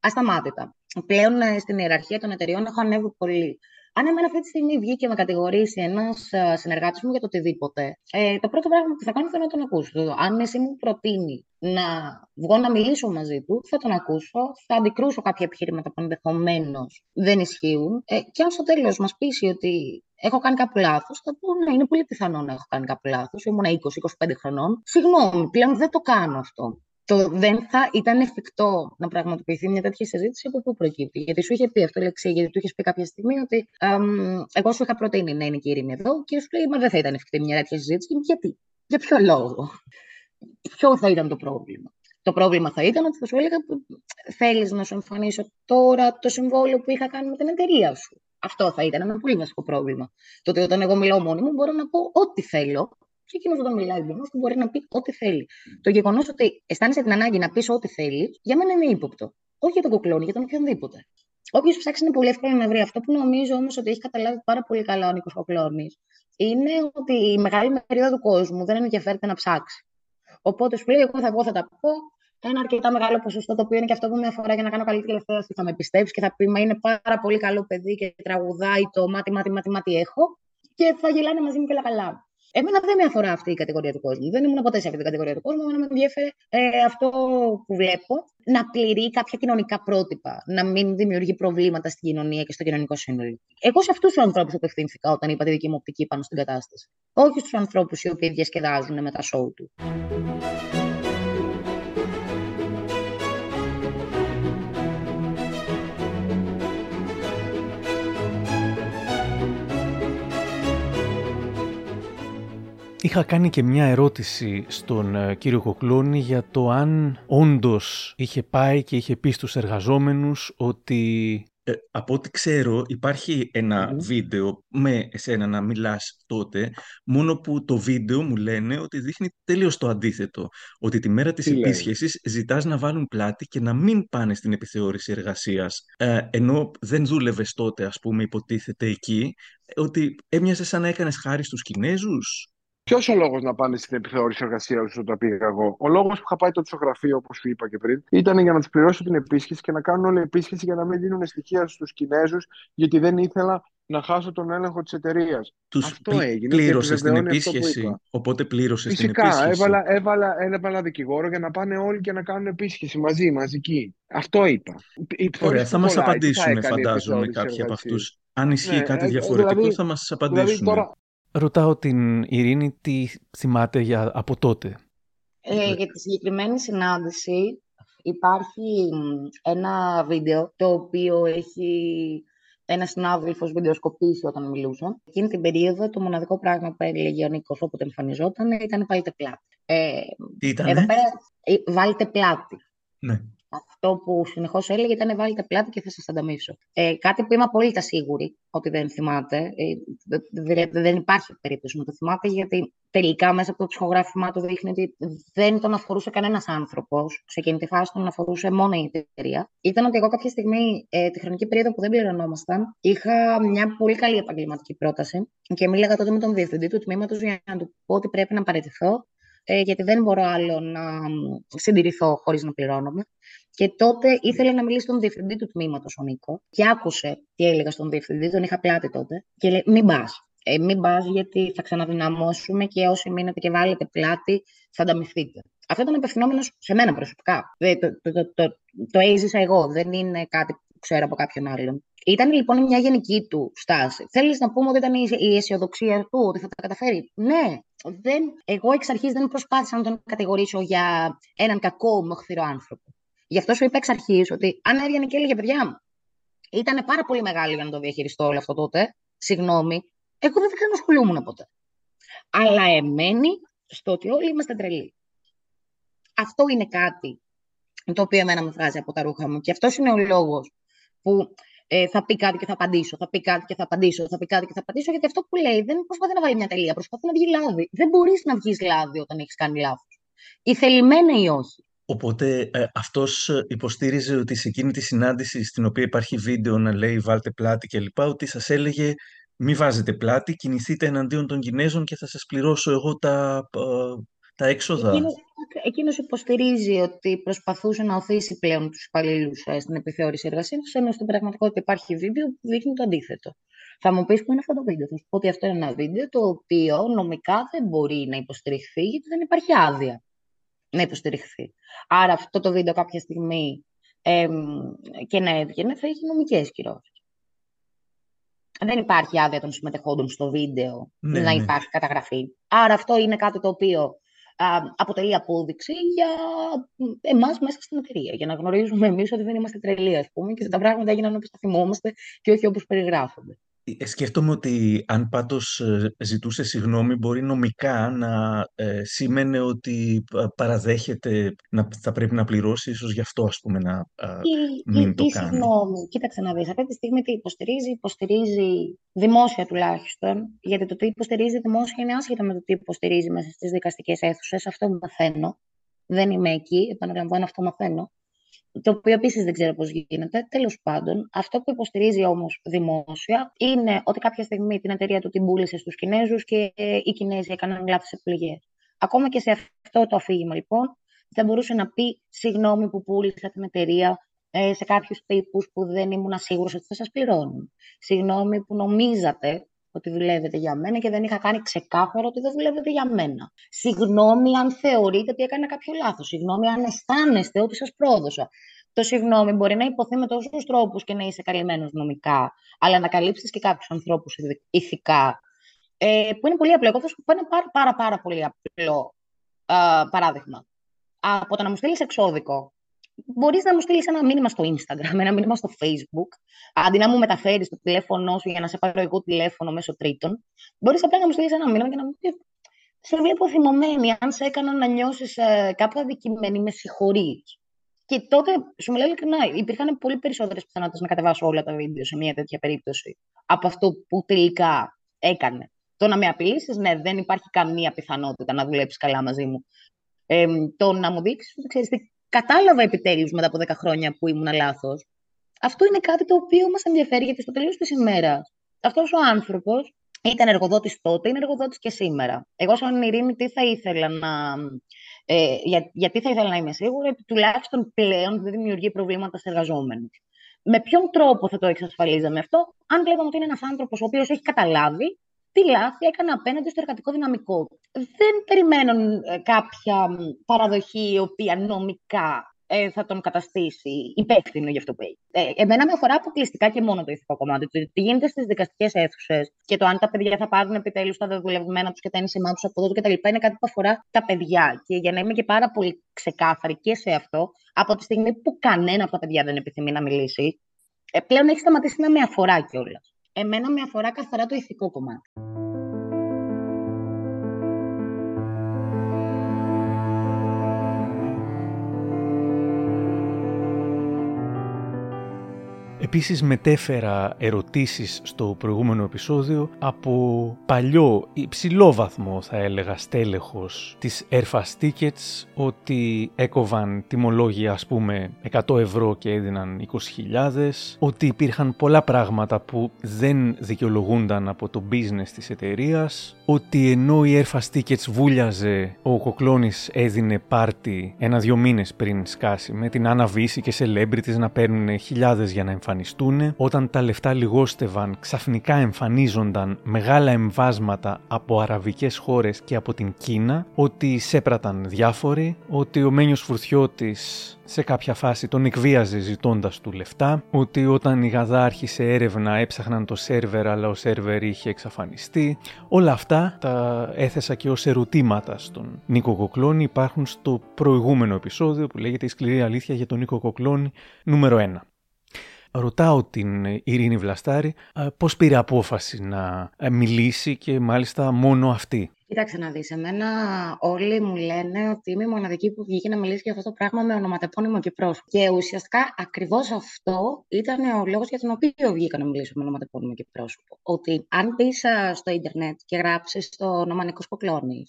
S4: Ασταμάτητα. Πλέον ε, στην ιεραρχία των εταιριών έχω ανέβει πολύ. Αν εμένα αυτή τη στιγμή βγει και με κατηγορήσει ένας ε, συνεργάτης μου για το οτιδήποτε, ε, το πρώτο πράγμα που θα κάνω θα να τον ακούσω. Αν εσύ μου προτείνει να βγω να μιλήσω μαζί του, θα τον ακούσω, θα αντικρούσω κάποια επιχειρήματα που ενδεχομένως δεν ισχύουν. Ε, και αν στο τέλος μας πείσει ότι έχω κάνει κάπου λάθος, θα πω ναι, είναι πολύ πιθανό να έχω κάνει κάπου λάθος. Ήμουν 20-25 χρονών. Συγγνώμη, πλέον δεν το κάνω αυτό το δεν θα ήταν εφικτό να πραγματοποιηθεί μια τέτοια συζήτηση από πού προκύπτει. Γιατί σου είχε πει αυτό, Λεξή, γιατί του είχες πει κάποια στιγμή ότι εγώ σου είχα προτείνει να είναι και η Ειρήνη εδώ και σου λέει Μα δεν θα ήταν εφικτή μια τέτοια συζήτηση. Γιατί, για ποιο λόγο, Ποιο θα ήταν το πρόβλημα; Το πρόβλημα θα ήταν ότι θα σου έλεγα θέλεις να σου εμφανίσω τώρα το συμβόλαιο που είχα κάνει με την εταιρεία σου. Αυτό θα ήταν ένα πολύ βασικό πρόβλημα. Το ότι όταν εγώ μιλάω μόνη μου μπορώ να πω ό,τι θέλω και εκείνος όταν μιλάει εντονώ του μπορεί να πει ό,τι θέλει. Το γεγονός ότι αισθάνεσαι την ανάγκη να πεις ό,τι θέλεις, για μένα είναι ύποπτο. Όχι για τον κοκλόνι, για τον οποιονδήποτε. Όποιο ψάξεις είναι πολύ εύκολο να βρει. Αυτό που νομίζω όμως ότι έχει καταλάβει πάρα πολύ καλά ο Νίκος Κοκλώνης είναι ότι η μεγάλη μερίδα του κόσμου δεν ενδιαφέρεται να ψάξει. Οπότε σου λέει: Εγώ θα πω, θα τα πω. Ένα αρκετά μεγάλο ποσοστό, το οποίο είναι και αυτό που με αφορά για να κάνω καλή τηλεφώνηση, θα με πιστέψεις και θα πει: Μα είναι πάρα πολύ καλό παιδί και τραγουδάει το μάτι, μάτι, μάτι, μάτι έχω. Και θα γελάνε μαζί μου και όλα καλά. Εμένα δεν με αφορά αυτή η κατηγορία του κόσμου. Δεν ήμουν ποτέ σε αυτή την κατηγορία του κόσμου. Εμένα με ενδιαφέρει ε, αυτό που βλέπω να πληρεί κάποια κοινωνικά πρότυπα, να μην δημιουργεί προβλήματα στην κοινωνία και στο κοινωνικό σύνολο. Εγώ σε αυτούς τους ανθρώπους απευθύνθηκα όταν είπα τη δική μου οπτική πάνω στην κατάσταση. Όχι στους ανθρώπους οι οποίοι διασκεδάζουν με τα σόου του.
S1: Είχα κάνει και μια ερώτηση στον ε, κύριο Κοκλώνη για το αν όντως είχε πάει και είχε πει στους εργαζόμενους ότι...
S5: Ε, από ό,τι ξέρω υπάρχει ένα βίντεο με εσένα να μιλάς τότε, μόνο που το βίντεο μου λένε ότι δείχνει τελείως το αντίθετο. Ότι τη μέρα της
S3: Τι λέει;
S5: επίσκεψης ζητάς να βάλουν πλάτη και να μην πάνε στην επιθεώρηση εργασίας. Ε, ενώ δεν δούλευες τότε, ας πούμε, υποτίθεται εκεί, ότι έμοιαζες σαν να έκανες χάρη στους Κινέζους;
S3: Ποιος ο λόγος να πάνε στην επιθεώρηση εργασίας όταν πήγα εγώ; Ο λόγος που είχα πάει τότε στο γραφείο, όπως σου είπα και πριν, ήταν για να τους πληρώσω την επίσκεψη και να κάνουν όλη επίσκεψη για να μην δίνουν στοιχεία στους Κινέζους, γιατί δεν ήθελα να χάσω τον έλεγχο της εταιρείας.
S5: Τους
S3: Αυτό
S5: πλη-
S3: έγινε και
S5: πλήρωσες την
S3: επιβεβαιώνει αυτό που
S5: επίσκεψη,
S3: είπα.
S5: οπότε πλήρωσες την
S3: Φυσικά,
S5: επίσκεψη.
S3: έβαλα, έβαλα, έβαλα δικηγόρο για να πάνε όλοι και να κάνουν επίσκεψη μαζί, μαζική. Αυτό είπα. Η
S5: Ωραία,
S3: επιθεώρηση
S5: θα
S3: του
S5: μας
S3: κολλάει, τι θα
S5: απαντήσουν
S3: έκανε η
S5: φαντάζομαι
S3: επιθεώρηση
S5: κάποιοι από
S3: εργασίας.
S5: αυτούς. Αν ισχύει
S3: Ναι,
S5: κάτι
S3: ε,
S5: διαφορετικό
S3: δηλαδή-
S5: θα μας
S3: Δηλαδή
S5: απαντήσουν.
S3: τώρα,
S1: Ρωτάω την Ειρήνη τι θυμάται για, από τότε.
S4: Ε, για τη συγκεκριμένη συνάντηση υπάρχει μ, ένα βίντεο το οποίο έχει ένα συνάδελφος βιντεοσκοπήσει όταν μιλούσα. Εκείνη την περίοδο το μοναδικό πράγμα που έλεγε ο Νίκος όποτε εμφανιζόταν ήταν βάλτε πλάτη. Ε,
S5: Τι
S4: εδώ
S5: ήτανε;
S4: πέρα ε, βάλτε πλάτη.
S5: Ναι.
S4: Αυτό που συνεχώς έλεγε ήταν βάλτε πλάτη και θα σας ανταμείψω. Ε, κάτι που είμαι απόλυτα σίγουρη ότι δεν θυμάται. Ε, δε- δε- δεν υπάρχει περίπτωση να το θυμάται, γιατί τελικά μέσα από το ψυχογράφημά του δείχνει ότι δεν τον αφορούσε κανένας άνθρωπος. Σε εκείνη τη φάση τον αφορούσε μόνο η εταιρεία. Ήταν ότι εγώ κάποια στιγμή, ε, τη χρονική περίοδο που δεν πληρωνόμασταν, είχα μια πολύ καλή επαγγελματική πρόταση και μίλαγα τότε με τον διευθυντή του τμήματος για να του πω ότι πρέπει να παραιτηθώ, ε, γιατί δεν μπορώ άλλο να μ, συντηρηθώ χωρίς να πληρώνομαι. Και τότε ήθελε να μιλήσει στον διευθυντή του τμήματος, ο Νίκο, και άκουσε τι έλεγα στον διευθυντή, τον είχα πλάτη τότε, και λέει: Μην πας. Ε, μην πας, γιατί θα ξαναδυναμώσουμε και όσοι μείνετε και βάλετε πλάτη, θα ανταμυφθείτε. Αυτό ήταν απευθυνόμενος σε μένα προσωπικά. Δεν- το, το, το, το, το έζησα εγώ, δεν είναι κάτι που ξέρω από κάποιον άλλον. Ήταν λοιπόν μια γενική του στάση. Θέλεις να πούμε ότι ήταν η, η αισιοδοξία του, ότι θα τα καταφέρει; Ναι, δεν, εγώ εξ αρχής δεν προσπάθησα να τον κατηγορήσω για έναν κακό μοχθηρό άνθρωπο. Γι' αυτό σου είπα εξ αρχής ότι αν έβγαινε και έλεγε παιδιά μου, ήταν πάρα πολύ μεγάλο για να το διαχειριστώ όλο αυτό τότε. Συγγνώμη, εγώ δεν θα ασχολούμουν ποτέ. Αλλά εμένει στο ότι όλοι είμαστε τρελοί. Αυτό είναι κάτι το οποίο εμένα με βγάζει από τα ρούχα μου. Και αυτός είναι ο λόγος που ε, θα πει κάτι και θα απαντήσω, θα πει κάτι και θα απαντήσω, θα πει κάτι και θα απαντήσω, γιατί αυτό που λέει δεν προσπαθεί να βάλει μια τελεία, προσπαθεί να βγει λάδι. Δεν μπορείς να βγεις λάδι όταν έχεις κάνει λάθος. Ή θελημένα ή όχι.
S5: Οπότε ε, αυτός ε, υποστήριζε ότι σε εκείνη τη συνάντηση στην οποία υπάρχει βίντεο να λέει βάλτε πλάτη κλπ. ότι σας έλεγε μη βάζετε πλάτη, κινηθείτε εναντίον των Κινέζων και θα σας πληρώσω εγώ τα, ε, τα έξοδα.
S4: Εκείνος, εκείνος υποστηρίζει ότι προσπαθούσε να οθήσει πλέον τους υπαλλήλους στην επιθεώρηση εργασίας του, ενώ στην πραγματικότητα υπάρχει βίντεο που δείχνει το αντίθετο. Θα μου πεις που είναι αυτό το βίντεο. Θα σου πω ότι αυτό είναι ένα βίντεο το οποίο νομικά δεν μπορεί να υποστηριχθεί γιατί δεν υπάρχει άδεια να υποστηριχθεί. Άρα αυτό το βίντεο κάποια στιγμή εμ, και να έβγαινε θα έχει νομικές κυρώσεις. Δεν υπάρχει άδεια των συμμετεχόντων στο βίντεο
S5: Ναι,
S4: να
S5: ναι.
S4: υπάρχει καταγραφή. Άρα αυτό είναι κάτι το οποίο α, αποτελεί απόδειξη για εμάς μέσα στην εταιρεία. Για να γνωρίζουμε εμείς ότι δεν είμαστε τρελοί, ας πούμε, και ότι τα πράγματα έγιναν όπως τα θυμόμαστε και όχι όπως περιγράφονται.
S5: Ε, σκέφτομαι ότι αν πάντως ε, ζητούσε συγγνώμη μπορεί νομικά να ε, σήμαινε ότι παραδέχεται να θα πρέπει να πληρώσει, ίσως γι' αυτό ας πούμε να
S4: ή,
S5: μην
S4: ή,
S5: το
S4: ή
S5: κάνει.
S4: συγγνώμη, κοίταξε να δεις, αυτή τη στιγμή τι υποστηρίζει, υποστηρίζει δημόσια τουλάχιστον, γιατί το τι υποστηρίζει δημόσια είναι άσχετα με το τι υποστηρίζει μέσα στις δικαστικές αίθουσες, αυτό μαθαίνω. Δεν είμαι εκεί, επαναλαμβάνω αυτό μαθαίνω το οποίο επίσης δεν ξέρω πώς γίνεται. Τέλος πάντων, αυτό που υποστηρίζει όμως δημόσια είναι ότι κάποια στιγμή την εταιρεία του την πούλησε στους Κινέζους και οι Κινέζοι έκαναν λάθος επιλογές. Ακόμα και σε αυτό το αφήγημα, λοιπόν, θα μπορούσε να πει συγγνώμη που πούλησα την εταιρεία ε, σε κάποιους τύπους που δεν ήμουν σίγουρος ότι θα σας πληρώνουν. Συγγνώμη που νομίζατε ότι δουλεύετε για μένα και δεν είχα κάνει ξεκάθαρο ότι δεν δουλεύετε για μένα. Συγγνώμη αν θεωρείτε ότι έκανα κάποιο λάθος. Συγγνώμη αν αισθάνεστε ότι σας πρόδωσα. Το συγγνώμη μπορεί να υποθεί με τόσους τρόπους και να είσαι καλυμμένος νομικά, αλλά να καλύψεις και κάποιους ανθρώπους ηθικά. Ε, που είναι πολύ απλό. Εγώ θα σου πω ένα πάρα, πάρα, πάρα πολύ απλό α, παράδειγμα. Από το να μου στείλεις εξώδικο μπορείς να μου στείλεις ένα μήνυμα στο Instagram, ένα μήνυμα στο Facebook, αντί να μου μεταφέρεις το τηλέφωνό σου για να σε πάρω εγώ τηλέφωνο μέσω τρίτων. Μπορείς απλά να μου στείλεις ένα μήνυμα και να μου πεις: Σε βλέπω θυμωμένη. Αν σε έκανα να νιώσεις ε, κάπου αδικημένη, με συγχωρείς. Και τότε, σου μιλάω ειλικρινά, υπήρχαν πολύ περισσότερες πιθανότητες να κατεβάσω όλα τα βίντεο σε μια τέτοια περίπτωση από αυτό που τελικά έκανε. Το να με απειλήσεις, ναι, δεν υπάρχει καμία πιθανότητα να δουλέψεις καλά μαζί μου. Ε, το να μου δείξεις ότι ξέρεις τι κατάλαβα επιτέλους μετά από 10 χρόνια που ήμουν λάθος. Αυτό είναι κάτι το οποίο μας ενδιαφέρει γιατί στο τέλος της ημέρας αυτός ο άνθρωπος ήταν εργοδότης τότε, είναι εργοδότης και σήμερα. Εγώ, σαν Ειρήνη, τι θα ήθελα να. Ε, για, γιατί θα ήθελα να είμαι σίγουρη ότι τουλάχιστον πλέον δεν δημιουργεί προβλήματα σε εργαζόμενους. Με ποιον τρόπο θα το εξασφαλίζαμε αυτό, αν βλέπαμε ότι είναι ένας άνθρωπος ο οποίος έχει καταλάβει τι λάθη έκανε απέναντι στο εργατικό δυναμικό. Δεν περιμένουν ε, κάποια παραδοχή η οποία νομικά ε, θα τον καταστήσει υπεύθυνο για αυτό που έχει. Ε, εμένα με αφορά αποκλειστικά και μόνο το ηθικό κομμάτι. Το τι γίνεται στις δικαστικές αίθουσες και το αν τα παιδιά θα πάρουν επιτέλους τα δεδουλευμένα τους και τα ένσημά τους από εδώ κτλ. είναι κάτι που αφορά τα παιδιά. Και για να είμαι και πάρα πολύ ξεκάθαρη και σε αυτό, από τη στιγμή που κανένα από τα παιδιά δεν επιθυμεί να μιλήσει, ε, πλέον έχει σταματήσει να με αφορά κιόλας. Εμένα με αφορά καθαρά το ηθικό κομμάτι.
S1: Επίσης μετέφερα ερωτήσεις στο προηγούμενο επεισόδιο από παλιό υψηλό βαθμό θα έλεγα στέλεχος της Airfast Tickets ότι έκοβαν τιμολόγια ας πούμε 100 ευρώ και έδιναν 20.000 ότι υπήρχαν πολλά πράγματα που δεν δικαιολογούνταν από το business της εταιρείας, ότι ενώ η Airfast Tickets βούλιαζε ο Κοκλώνης έδινε πάρτι ένα-δυο μήνες πριν σκάσει με την Άννα και celebrities να παίρνουν χιλιάδες για να εμφανίσουν όταν τα λεφτά λιγόστευαν, ξαφνικά εμφανίζονταν μεγάλα εμβάσματα από αραβικές χώρες και από την Κίνα, ότι σέπραταν διάφοροι, ότι ο Μένιος Φουρτιώτης σε κάποια φάση τον εκβίαζε ζητώντας του λεφτά, ότι όταν η Γαδά άρχισε έρευνα έψαχναν το σερβερ αλλά ο σερβερ είχε εξαφανιστεί. Όλα αυτά τα έθεσα και ως ερωτήματα στον Νίκο Κοκλώνη. Υπάρχουν στο προηγούμενο επεισόδιο που λέγεται «Η σκληρή αλήθεια για τον Νίκο Κοκλώνη» νούμερο 1 ρωτάω την Ειρήνη Βλαστάρη πώς πήρε απόφαση να ε, μιλήσει και μάλιστα μόνο αυτή.
S4: Κοίταξε να δεις, εμένα όλοι μου λένε ότι είμαι η μοναδική που βγήκε να μιλήσει για αυτό το πράγμα με ονοματεπώνυμο και πρόσωπο. Και ουσιαστικά ακριβώς αυτό ήταν ο λόγος για τον οποίο βγήκα να μιλήσω με ονοματεπώνυμο και πρόσωπο. Ότι αν μπεις στο ίντερνετ και γράψεις το όνομα Νίκος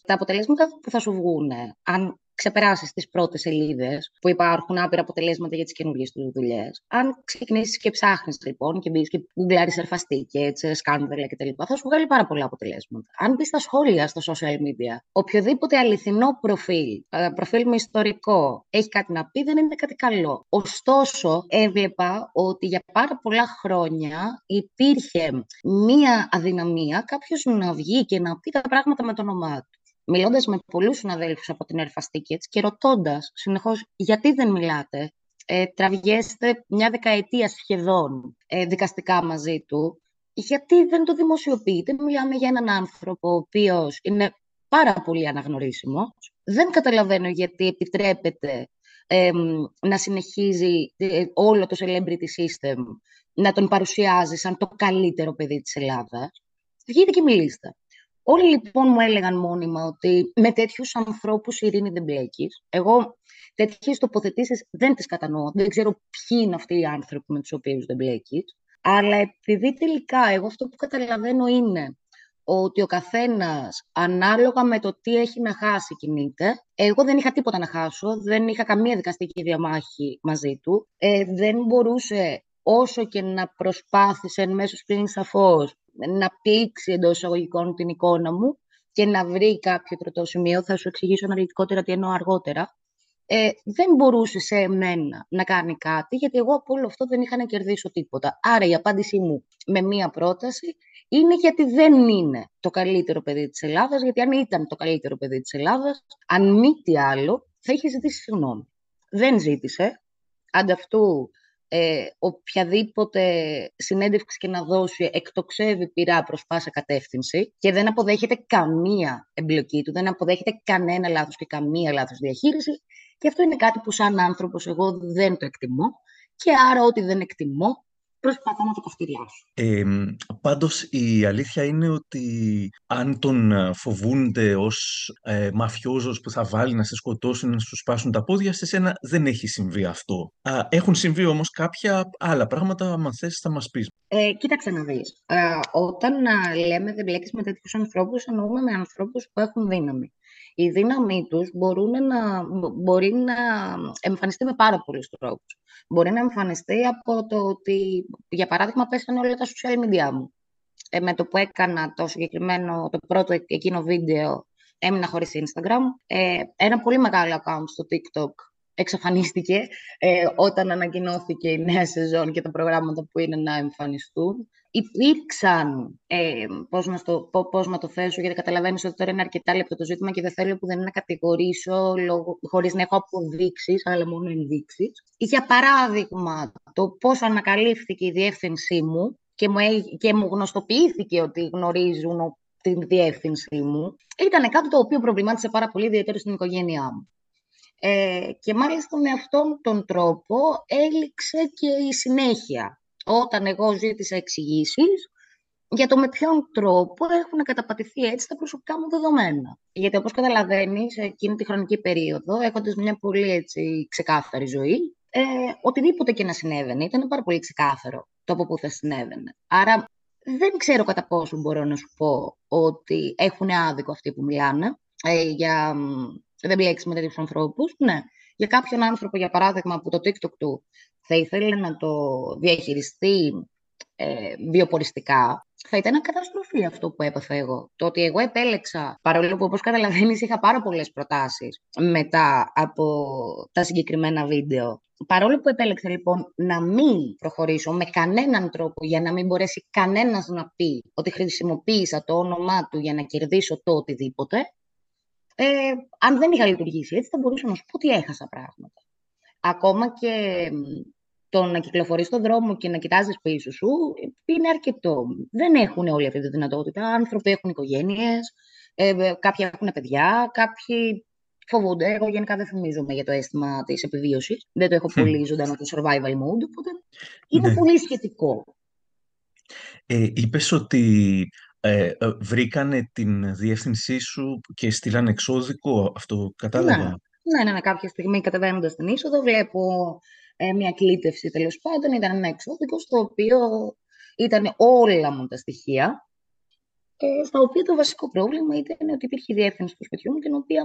S4: τα αποτελέσματα που θα σου βγουν, αν ξεπεράσεις τις πρώτες σελίδες που υπάρχουν άπειρα αποτελέσματα για τις καινούργιες τους δουλειές. Αν ξεκινήσεις και ψάχνεις λοιπόν και μπεις και γκουγκλάρεις ερφαστή και έτσι σκάνδαλα κτλ., θα σου βγάλει πάρα πολλά αποτελέσματα. Αν μπεις στα σχόλια στα social media, οποιοδήποτε αληθινό προφίλ, ε, προφίλ με ιστορικό, έχει κάτι να πει, δεν είναι κάτι καλό. Ωστόσο, έβλεπα ότι για πάρα πολλά χρόνια υπήρχε μία αδυναμία κάποιος να βγει και να πει τα πράγματα με το όνομά του μιλώντας με πολλούς συναδέλφους από την Airfast και ρωτώντας συνεχώς γιατί δεν μιλάτε, ε, τραβιέστε μια δεκαετία σχεδόν ε, δικαστικά μαζί του, γιατί δεν το δημοσιοποιείτε; Μιλάμε για έναν άνθρωπο ο οποίος είναι πάρα πολύ αναγνωρίσιμος. Δεν καταλαβαίνω γιατί επιτρέπεται να συνεχίζει ε, όλο το celebrity system να τον παρουσιάζει σαν το καλύτερο παιδί της Ελλάδας, βγείτε και μιλήστε. Όλοι λοιπόν μου έλεγαν μόνιμα ότι με τέτοιους ανθρώπους η ειρήνη δεν μπλέκεις. Εγώ τέτοιες τοποθετήσεις δεν τις κατανοώ. Δεν ξέρω ποιοι είναι αυτοί οι άνθρωποι με τους οποίους δεν μπλέκεις. Αλλά επειδή τελικά εγώ αυτό που καταλαβαίνω είναι ότι ο καθένας ανάλογα με το τι έχει να χάσει κινείται. Εγώ δεν είχα τίποτα να χάσω, δεν είχα καμία δικαστική διαμάχη μαζί του. Ε, δεν μπορούσε όσο και να προσπάθησε εν μέσω πριν σαφώς να πλήξει εντός εισαγωγικών την εικόνα μου και να βρει κάποιο τροτό σημείο. Θα σου εξηγήσω αναλυτικότερα τι εννοώ αργότερα. Ε, δεν μπορούσε σε εμένα να κάνει κάτι, γιατί εγώ από όλο αυτό δεν είχα να κερδίσω τίποτα. Άρα η απάντησή μου με μία πρόταση είναι γιατί δεν είναι το καλύτερο παιδί της Ελλάδας, γιατί αν ήταν το καλύτερο παιδί της Ελλάδας, αν μη τι άλλο, θα είχε ζητήσει συγγνώμη. Δεν ζήτησε. Ανταυτού ε, οποιαδήποτε συνέντευξη και να δώσει εκτοξεύει πειρά προς πάσα κατεύθυνση και δεν αποδέχεται καμία εμπλοκή του, δεν αποδέχεται κανένα λάθος και καμία λάθος διαχείριση. Και αυτό είναι κάτι που σαν άνθρωπος εγώ δεν το εκτιμώ και άρα ό,τι δεν εκτιμώ προσπαθώ να το καυτηριάσω.
S5: Ε, πάντως η αλήθεια είναι ότι αν τον ε, φοβούνται ως ε, μαφιόζος που θα βάλει να σε σκοτώσουν, να σου σπάσουν τα πόδια, σε σένα δεν έχει συμβεί αυτό. Α, έχουν συμβεί όμως κάποια άλλα πράγματα, αν θες θα μας πεις.
S4: Ε, κοίταξε να δεις. Ε, όταν λέμε δεν μπλέκεις με τέτοιους ανθρώπους, εννοούμε με ανθρώπους που έχουν δύναμη η δύναμή τους μπορούν να, μπορεί να εμφανιστεί με πάρα πολλούς τρόπους. Μπορεί να εμφανιστεί από το ότι, για παράδειγμα, πέσανε όλα τα social media μου. Ε, με το που έκανα το συγκεκριμένο, το πρώτο εκείνο βίντεο, έμεινα χωρίς Instagram. Ε, ένα πολύ μεγάλο account στο TikTok εξαφανίστηκε ε, όταν ανακοινώθηκε η νέα σεζόν και τα προγράμματα που είναι να εμφανιστούν υπήρξαν, ε, πώς, να το, πώς να το θέσω, γιατί καταλαβαίνεις ότι τώρα είναι αρκετά λεπτό το ζήτημα και δεν θέλω που δεν είναι να κατηγορήσω λόγω, χωρίς να έχω αποδείξεις, αλλά μόνο ενδείξεις. Για παράδειγμα, το πώς ανακαλύφθηκε η διεύθυνσή μου και μου, και μου γνωστοποιήθηκε ότι γνωρίζουν την διεύθυνσή μου, ήταν κάτι το οποίο προβλημάτισε πάρα πολύ, ιδιαίτερα στην οικογένειά μου. Ε, και μάλιστα με αυτόν τον τρόπο έληξε και η συνέχεια όταν εγώ ζήτησα εξηγήσεις για το με ποιον τρόπο έχουν καταπατηθεί έτσι τα προσωπικά μου δεδομένα. Γιατί όπως καταλαβαίνεις, εκείνη τη χρονική περίοδο, έχοντας μια πολύ έτσι, ξεκάθαρη ζωή, ε, οτιδήποτε και να συνέβαινε, ήταν πάρα πολύ ξεκάθαρο το από πού θα συνέβαινε. Άρα δεν ξέρω κατά πόσο μπορώ να σου πω ότι έχουν άδικο αυτοί που μιλάνε ε, για δεν μπλέξει με τέτοιους ανθρώπους. Ναι. Για κάποιον άνθρωπο, για παράδειγμα, που το TikTok του θα ήθελε να το διαχειριστεί ε, βιοποριστικά, θα ήταν καταστροφή αυτό που έπαθα εγώ. Το ότι εγώ επέλεξα, παρόλο που όπως καταλαβαίνεις είχα πάρα πολλές προτάσεις μετά από τα συγκεκριμένα βίντεο, παρόλο που επέλεξα λοιπόν να μην προχωρήσω με κανέναν τρόπο για να μην μπορέσει κανένας να πει ότι χρησιμοποίησα το όνομά του για να κερδίσω το οτιδήποτε, ε, αν δεν είχα λειτουργήσει έτσι θα μπορούσα να σου πω ότι έχασα πράγματα. Ακόμα και το να κυκλοφορείς στον δρόμο και να κοιτάζεις πίσω σου είναι αρκετό. Δεν έχουν όλη αυτή τη δυνατότητα. Άνθρωποι έχουν οικογένειες, ε, κάποιοι έχουν παιδιά, κάποιοι φοβούνται. Εγώ γενικά δεν θυμίζομαι για το αίσθημα της επιβίωσης. Δεν το έχω πολύ ζωντανό το survival mode, οπότε είναι ναι. πολύ σχετικό.
S5: Ε, είπες ότι ε, ε, βρήκανε την διεύθυνσή σου και στείλανε εξώδικο, αυτό κατάλαβα.
S4: Ναι. Ναι, ναι, ναι, κάποια στιγμή κατεβαίνοντας την είσοδο, βλέπω ε, μια κλήτευση τέλος πάντων. Ήταν ένα εξώδικο στο οποίο ήταν όλα μου τα στοιχεία. Και στα οποία το βασικό πρόβλημα ήταν ότι υπήρχε η διεύθυνση του σπιτιού μου, την οποία,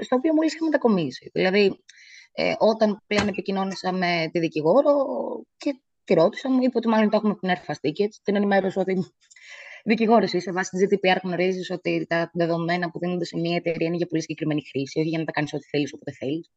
S4: στα οποία μόλις είχα μετακομίσει. Δηλαδή, ε, όταν πλέον επικοινώνησα με τη δικηγόρο και τη ρώτησα, μου είπε ότι μάλλον το έχουμε την έρφαστη και έτσι την ενημέρωσα ότι δικηγόρος είσαι, βάσει της GDPR γνωρίζεις ότι τα δεδομένα που δίνονται σε μια εταιρεία είναι για πολύ συγκεκριμένη χρήση, όχι για να τα κάνεις ό,τι θέλεις όποτε θέλεις.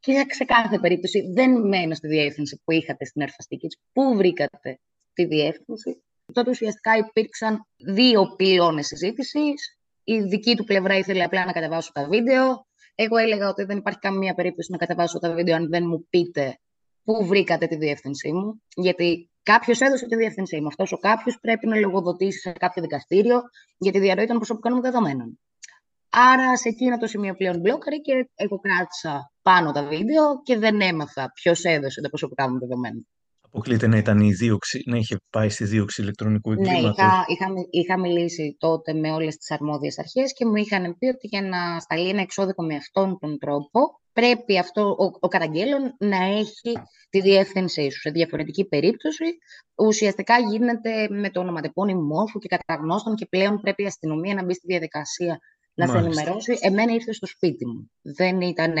S4: Και σε κάθε περίπτωση δεν μένω στη διεύθυνση που είχατε στην Ερφαστική. Πού βρήκατε τη διεύθυνση; Τότε ουσιαστικά υπήρξαν δύο πυλώνες συζήτησης. Η δική του πλευρά ήθελε απλά να κατεβάσω τα βίντεο. Εγώ έλεγα ότι δεν υπάρχει καμία περίπτωση να κατεβάσω τα βίντεο αν δεν μου πείτε πού βρήκατε τη διεύθυνσή μου. Γιατί Κάποιος έδωσε τη διεύθυνσή μου. Αυτός ο κάποιος πρέπει να λογοδοτήσει σε κάποιο δικαστήριο για τη διαρροή των προσωπικών μου δεδομένων. Άρα σε εκείνο το σημείο πλέον μπλόκαρε και εγώ κράτησα πάνω τα βίντεο και δεν έμαθα ποιος έδωσε τα προσωπικά μου δεδομένα.
S5: Αποκλείται να, ήταν η δίωξη, να είχε πάει στη δίωξη ηλεκτρονικού εγκλήματος.
S4: Ναι, είχα, είχα, είχα μιλήσει τότε με όλες τις αρμόδιες αρχές και μου είχαν πει ότι για να σταλεί ένα εξώδικο με αυτόν τον τρόπο πρέπει αυτό ο, ο καταγγέλων να έχει τη διεύθυνσή σου. Σε διαφορετική περίπτωση, ουσιαστικά γίνεται με το ονοματεπώνυμό σου και καταγνώστων και πλέον πρέπει η αστυνομία να μπει στη διαδικασία να σε ενημερώσει. Εμένα ήρθε στο σπίτι μου. Δεν ήταν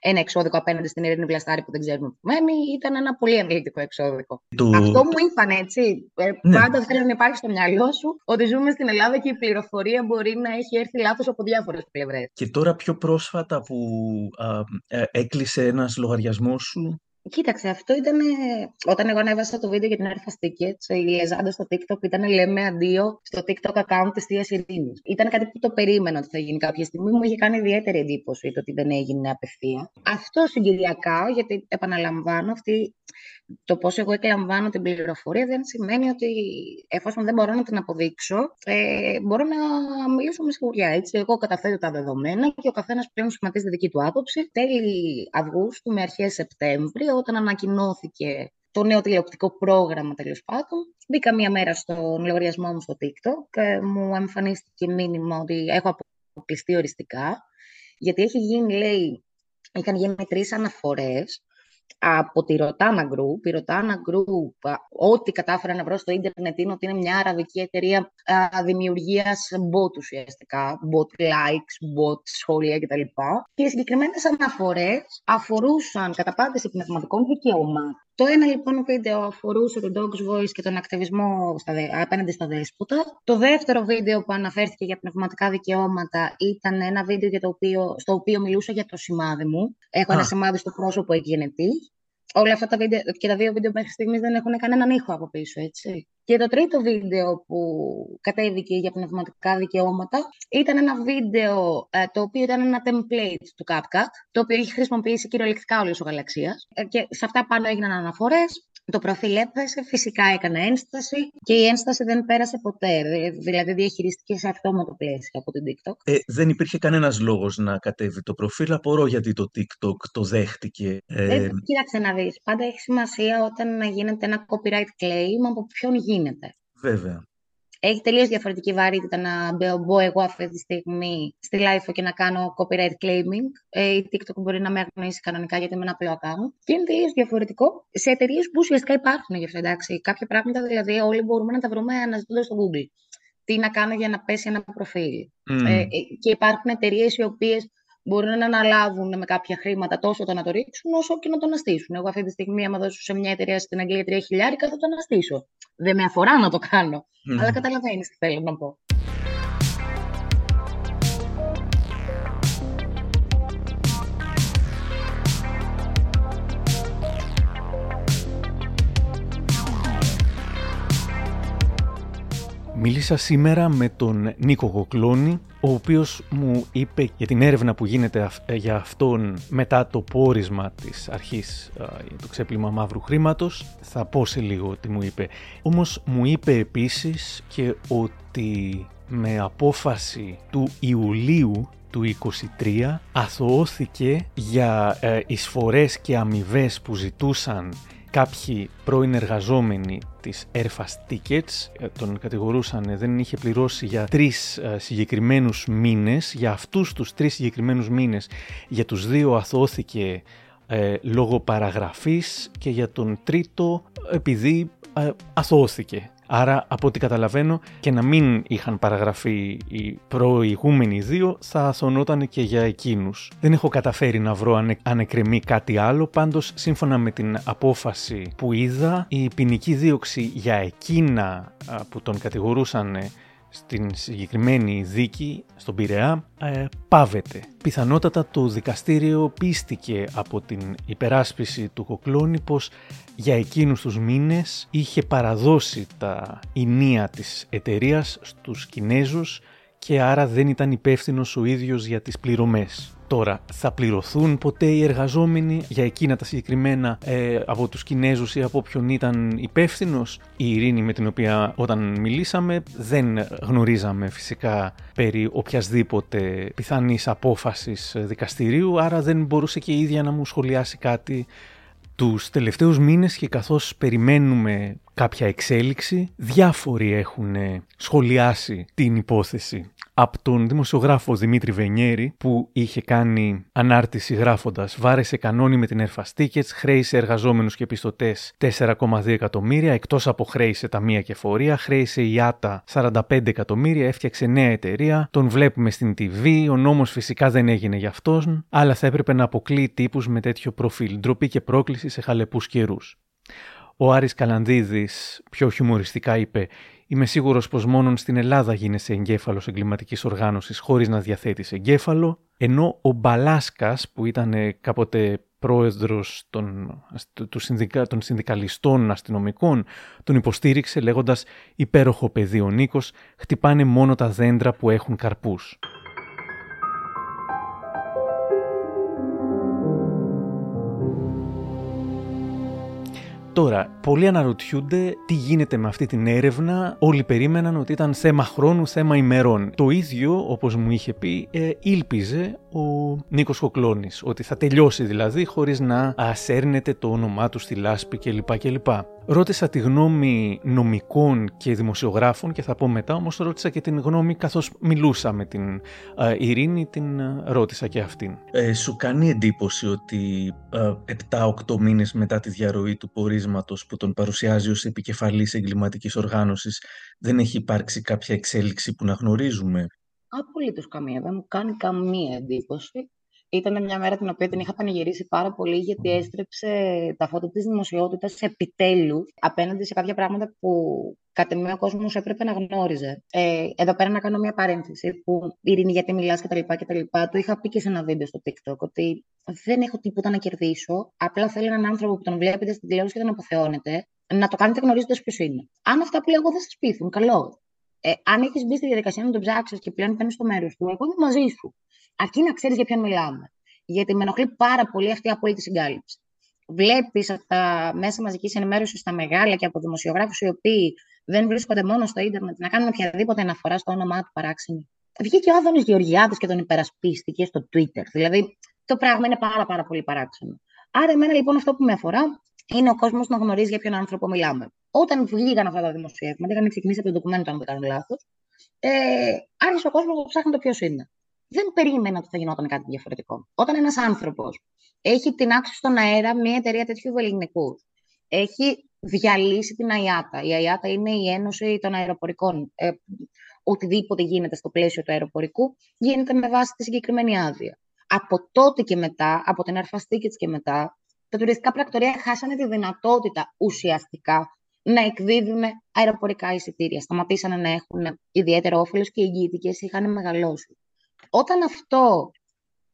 S4: ένα εξώδικο απέναντι στην Ειρήνη Βλαστάρη που δεν ξέρουμε που μένει, ήταν ένα πολύ αναλυτικό εξώδικο. Αυτό μου είπαν έτσι. Ε, ναι. Πάντα θέλει να υπάρχει στο μυαλό σου ότι ζούμε στην Ελλάδα και η πληροφορία μπορεί να έχει έρθει λάθος από διάφορες πλευρές.
S5: Και τώρα πιο πρόσφατα που α, ε, έκλεισε ένας λογαριασμός σου,
S4: Κοίταξε, αυτό ήταν όταν εγώ ανέβασα το βίντεο για την Airfast Tickets, η Λεζάντα στο TikTok ήταν λέμε αντίο στο TikTok account της Θεία Ειρήνης. Ήταν κάτι που το περίμενα ότι θα γίνει κάποια στιγμή. Μου είχε κάνει ιδιαίτερη εντύπωση το ότι δεν έγινε απευθεία. Αυτό συγκυριακά, γιατί επαναλαμβάνω, αυτή το πώς εγώ εκλαμβάνω την πληροφορία δεν σημαίνει ότι εφόσον δεν μπορώ να την αποδείξω, ε, μπορώ να μιλήσω με σιγουριά. Έτσι. Εγώ καταθέτω τα δεδομένα και ο καθένας πλέον σχηματίζει τη δική του άποψη. Τέλη Αυγούστου με αρχές Σεπτέμβρη, όταν ανακοινώθηκε το νέο τηλεοπτικό πρόγραμμα τέλος πάντων. Μπήκα μία μέρα στον λογαριασμό μου στο TikTok και μου εμφανίστηκε μήνυμα ότι έχω αποκλειστεί οριστικά. Γιατί έχει γίνει, λέει, είχαν γίνει τρεις αναφορές από τη Rotana Group. Η Rotana Group, ό,τι κατάφερα να βρω στο ίντερνετ είναι ότι είναι μια αραβική εταιρεία δημιουργίας bot ουσιαστικά, bot likes, bot σχόλια κτλ. Και οι συγκεκριμένες αναφορές αφορούσαν καταπάτηση πνευματικών δικαιωμάτων. Το ένα λοιπόν βίντεο αφορούσε τον Dogs Voice και τον ακτιβισμό στα, απέναντι στα δέσποτα. Το δεύτερο βίντεο που αναφέρθηκε για πνευματικά δικαιώματα ήταν ένα βίντεο για το οποίο, στο οποίο μιλούσα για το σημάδι μου. Έχω ένα σημάδι στο πρόσωπο εκγενετή όλα αυτά τα βίντεο και τα δύο βίντεο μέχρι στιγμής δεν έχουν κανέναν ήχο από πίσω, έτσι. Και το τρίτο βίντεο που κατέβηκε για πνευματικά δικαιώματα ήταν ένα βίντεο ε, το οποίο ήταν ένα template του CapCut, το οποίο έχει χρησιμοποιήσει κυριολεκτικά όλη ο γαλαξίας. Ε, και σε αυτά πάνω έγιναν αναφορές. Το προφίλ έπεσε, φυσικά έκανα ένσταση και η ένσταση δεν πέρασε ποτέ. Δηλαδή διαχειριστηκε σε αυτόματο πλαίσιο από την TikTok.
S5: Ε, δεν υπήρχε κανένας λόγος να κατέβει το προφίλ. Απορώ γιατί το TikTok το δέχτηκε.
S4: Ε... Ε, κοίταξε να δεις. Πάντα έχει σημασία όταν γίνεται ένα copyright claim από ποιον γίνεται.
S5: Βέβαια
S4: έχει τελείως διαφορετική βαρύτητα να μπω εγώ αυτή τη στιγμή στη live και να κάνω copyright claiming. Ε, η TikTok μπορεί να με αγνοήσει κανονικά γιατί είμαι ένα απλό account. Και είναι τελείως διαφορετικό σε εταιρείες που ουσιαστικά υπάρχουν γι' αυτό. Εντάξει. Κάποια πράγματα δηλαδή όλοι μπορούμε να τα βρούμε αναζητώντας στο Google. Τι να κάνω για να πέσει ένα προφίλ. Mm. Ε, και υπάρχουν εταιρείες οι οποίες μπορούν να αναλάβουν με κάποια χρήματα τόσο το να το ρίξουν όσο και να το αναστήσουν. Εγώ αυτή τη στιγμή, άμα δώσω σε μια εταιρεία στην Αγγλία 3 χιλιάρικα, θα το αναστήσω. Δεν με αφορά να το κάνω. Αλλά καταλαβαίνεις τι θέλω να πω.
S1: Μίλησα σήμερα με τον Νίκο Γοκλώνη, ο οποίος μου είπε για την έρευνα που γίνεται ε, για αυτόν μετά το πόρισμα της αρχής του ξέπλυμα μαύρου χρήματος. Θα πω σε λίγο τι μου είπε. Όμως μου είπε επίσης και ότι με απόφαση του Ιουλίου του 23 αθωώθηκε για ε, εισφορές και αμοιβές που ζητούσαν κάποιοι πρώην εργαζόμενοι της Airfast Tickets ε, τον κατηγορούσαν ε, δεν είχε πληρώσει για τρεις ε, συγκεκριμένους μήνες για αυτούς τους τρεις συγκεκριμένους μήνες για τους δύο αθώθηκε λόγω παραγραφής και για τον τρίτο επειδή αθώθηκε Άρα, από ό,τι καταλαβαίνω, και να μην είχαν παραγραφεί οι προηγούμενοι δύο, θα αθωνόταν και για εκείνους. Δεν έχω καταφέρει να βρω αν εκκρεμεί κάτι άλλο, πάντως, σύμφωνα με την απόφαση που είδα, η ποινική δίωξη για εκείνα που τον κατηγορούσαν στην συγκεκριμένη δίκη στον Πειραιά ε, πάβεται. Πιθανότατα το δικαστήριο πίστηκε από την υπεράσπιση του Κοκλώνη πως για εκείνους τους μήνες είχε παραδώσει τα ηνία της εταιρείας στους Κινέζους και άρα δεν ήταν υπεύθυνος ο ίδιος για τις πληρωμές. Τώρα, θα πληρωθούν ποτέ οι εργαζόμενοι για εκείνα τα συγκεκριμένα ε, από τους Κινέζους ή από όποιον ήταν υπεύθυνος; Η Ειρήνη με την οποία όταν μιλήσαμε δεν γνωρίζαμε φυσικά περί οποιασδήποτε πιθανής απόφασης δικαστηρίου, άρα δεν μπορούσε και η ίδια να μου σχολιάσει κάτι Τους τελευταίους μήνες και καθώς περιμένουμε κάποια εξέλιξη, διάφοροι έχουν σχολιάσει την υπόθεση από τον δημοσιογράφο Δημήτρη Βενιέρη που είχε κάνει ανάρτηση γράφοντας «Βάρεσε κανόνι με την Airfast Tickets, χρέησε εργαζόμενους και πιστωτές 4,2 εκατομμύρια, εκτός από χρέησε ταμεία και φορεία, χρέησε η ΆΤΑ 45 εκατομμύρια, έφτιαξε νέα εταιρεία, τον βλέπουμε στην TV, ο νόμος φυσικά δεν έγινε για αυτόν, αλλά θα έπρεπε να αποκλείει τύπους με τέτοιο προφίλ, ντροπή και πρόκληση σε χαλεπούς καιρούς. Ο Άρης Καλανδίδης πιο χιουμοριστικά είπε Είμαι σίγουρος πως μόνον στην Ελλάδα γίνεσαι εγκέφαλος εγκληματικής οργάνωσης χωρίς να διαθέτεις εγκέφαλο, ενώ ο Μπαλάσκας που ήταν κάποτε πρόεδρος των, του συνδικα, των συνδικαλιστών αστυνομικών τον υποστήριξε λέγοντας «Υπέροχο παιδί ο Νίκος, χτυπάνε μόνο τα δέντρα που έχουν καρπούς». Τώρα, πολλοί αναρωτιούνται τι γίνεται με αυτή την έρευνα. Όλοι περίμεναν ότι ήταν θέμα χρόνου, θέμα ημερών. Το ίδιο, όπως μου είχε πει, ε, ήλπιζε ο Νίκος Κοκλώνης, ότι θα τελειώσει δηλαδή χωρίς να ασέρνεται το όνομά του στη λάσπη κλπ. κλπ. Ρώτησα τη γνώμη νομικών και δημοσιογράφων και θα πω μετά, όμως ρώτησα και την γνώμη καθώς μιλούσα με την Ειρήνη, την ρώτησα και αυτήν.
S5: Ε, σου κάνει εντύπωση ότι ε, 7-8 μήνες μετά τη διαρροή του πορίσματος που τον παρουσιάζει ως επικεφαλής εγκληματικής οργάνωσης δεν έχει υπάρξει κάποια εξέλιξη που να γνωρίζουμε;
S4: Απολύτως καμία. Δεν μου κάνει καμία εντύπωση. Ήταν μια μέρα την οποία την είχα πανηγυρίσει πάρα πολύ γιατί έστρεψε τα φώτα της δημοσιότητας επιτέλους απέναντι σε κάποια πράγματα που κατά μία ο κόσμος έπρεπε να γνώριζε. Ε, εδώ πέρα να κάνω μια παρένθεση που Ειρήνη γιατί μιλάς και τα λοιπά και τα λοιπά. Το είχα πει και σε ένα βίντεο στο TikTok ότι δεν έχω τίποτα να κερδίσω. Απλά θέλω έναν άνθρωπο που τον βλέπετε στην τηλεόραση και τον αποθεώνετε να το κάνετε γνωρίζοντας ποιος είναι. Αν αυτά που λέω εγώ δεν σας πείθουν, καλό. Ε, αν έχεις μπει στη διαδικασία να τον ψάξεις και πλέον παίρνεις στο μέρος του, εγώ είμαι μαζί σου. Αρκεί να ξέρεις για ποιον μιλάμε. Γιατί με ενοχλεί πάρα πολύ αυτή η απόλυτη συγκάλυψη. Βλέπεις από τα μέσα μαζικής ενημέρωσης στα μεγάλα και από δημοσιογράφους οι οποίοι δεν βρίσκονται μόνο στο ίντερνετ να κάνουν οποιαδήποτε αναφορά στο όνομά του παράξενη. Βγήκε ο Άδωνης Γεωργιάδης και τον υπερασπίστηκε στο Twitter. Δηλαδή το πράγμα είναι πάρα, πάρα πολύ παράξενο. Άρα, εμένα λοιπόν αυτό που με αφορά είναι ο κόσμος να γνωρίζει για ποιον άνθρωπο μιλάμε. Όταν βγήκαν αυτά τα δημοσιεύματα, είχαν ξεκινήσει από το ντοκουμέντο, αν δεν κάνω λάθος, ε, άρχισε ο κόσμος να ψάχνει το ποιος είναι δεν περίμενα ότι θα γινόταν κάτι διαφορετικό. Όταν ένας άνθρωπος έχει την άξιο στον αέρα μια εταιρεία τέτοιου βεληνικού, έχει διαλύσει την ΑΙΑΤΑ. Η ΑΙΑΤΑ είναι η Ένωση των Αεροπορικών. Ε, οτιδήποτε γίνεται στο πλαίσιο του αεροπορικού γίνεται με βάση τη συγκεκριμένη άδεια. Από τότε και μετά, από την Αρφαστίκη και μετά, τα τουριστικά πρακτορία χάσανε τη δυνατότητα ουσιαστικά να εκδίδουν αεροπορικά εισιτήρια. Σταματήσανε να έχουν ιδιαίτερο όφελος και οι εγγυητικές είχαν μεγαλώσει. Όταν αυτό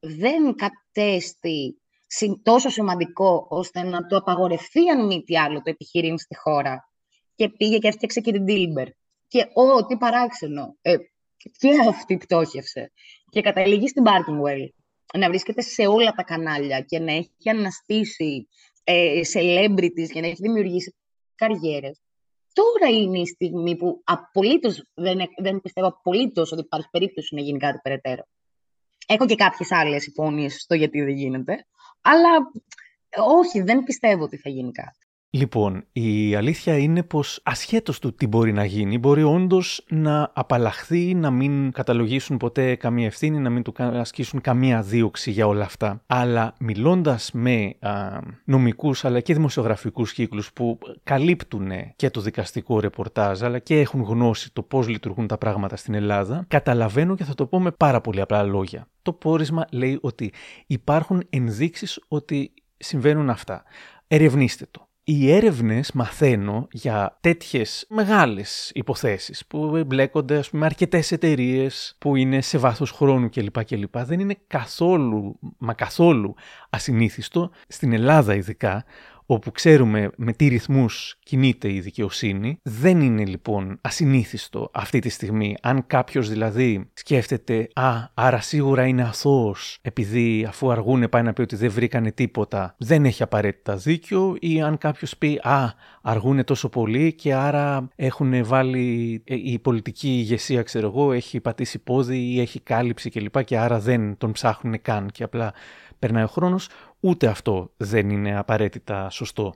S4: δεν κατέστη τόσο σημαντικό ώστε να το απαγορευτεί αν μη τι άλλο το επιχειρήν στη χώρα και πήγε και έφτιαξε και την Τίλμπερ. Και ό, τι παράξενο. Ε, και αυτή πτώχευσε. Και καταλήγει στην Barkingwell να βρίσκεται σε όλα τα κανάλια και να έχει αναστήσει ε, celebrities και να έχει δημιουργήσει καριέρες. Τώρα είναι η στιγμή που απολύτως δεν, δεν πιστεύω απολύτως ότι υπάρχει περίπτωση να γίνει κάτι περαιτέρω. Έχω και κάποιες άλλες υπόνοιες στο γιατί δεν γίνεται. Αλλά όχι, δεν πιστεύω ότι θα γίνει κάτι.
S1: Λοιπόν, η αλήθεια είναι πως ασχέτως του τι μπορεί να γίνει, μπορεί όντως να απαλλαχθεί, να μην καταλογίσουν ποτέ καμία ευθύνη, να μην του ασκήσουν καμία δίωξη για όλα αυτά. Αλλά μιλώντας με α, νομικούς αλλά και δημοσιογραφικούς κύκλους που καλύπτουν και το δικαστικό ρεπορτάζ αλλά και έχουν γνώση το πώς λειτουργούν τα πράγματα στην Ελλάδα, καταλαβαίνω και θα το πω με πάρα πολύ απλά λόγια. Το πόρισμα λέει ότι υπάρχουν ενδείξεις ότι συμβαίνουν αυτά. Ερευνήστε το οι έρευνες μαθαίνω για τέτοιες μεγάλες υποθέσεις που εμπλέκονται ας πούμε αρκετές εταιρείες που είναι σε βάθος χρόνου κλπ. κλπ. Δεν είναι καθόλου, μα καθόλου ασυνήθιστο, στην Ελλάδα ειδικά, όπου ξέρουμε με τι ρυθμούς κινείται η δικαιοσύνη. Δεν είναι λοιπόν ασυνήθιστο αυτή τη στιγμή αν κάποιος δηλαδή σκέφτεται «Α, άρα σίγουρα είναι αθώος επειδή αφού αργούνε πάει να πει ότι δεν βρήκανε τίποτα, δεν έχει απαραίτητα δίκιο» ή αν κάποιος πει «Α, αργούνε τόσο πολύ και άρα έχουν βάλει ε, η πολιτική ηγεσία ξέρω εγώ, έχει πατήσει πόδι ή έχει κάλυψη κλπ και, και άρα δεν τον ψάχνουν καν και απλά περνάει ο χρόνος» ούτε αυτό δεν είναι απαραίτητα σωστό.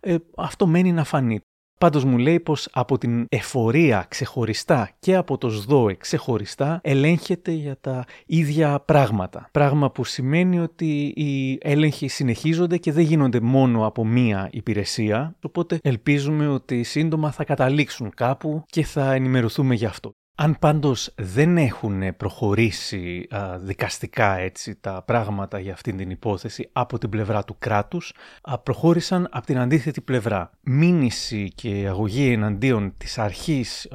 S1: Ε, αυτό μένει να φανεί. Πάντως μου λέει πως από την εφορία ξεχωριστά και από το ΣΔΟΕ ξεχωριστά ελέγχεται για τα ίδια πράγματα. Πράγμα που σημαίνει ότι οι έλεγχοι συνεχίζονται και δεν γίνονται μόνο από μία υπηρεσία, οπότε ελπίζουμε ότι σύντομα θα καταλήξουν κάπου και θα ενημερωθούμε γι' αυτό. Αν πάντως δεν έχουν προχωρήσει δικαστικά έτσι τα πράγματα για αυτήν την υπόθεση από την πλευρά του κράτους, προχώρησαν από την αντίθετη πλευρά. Μήνυση και αγωγή εναντίον της αρχής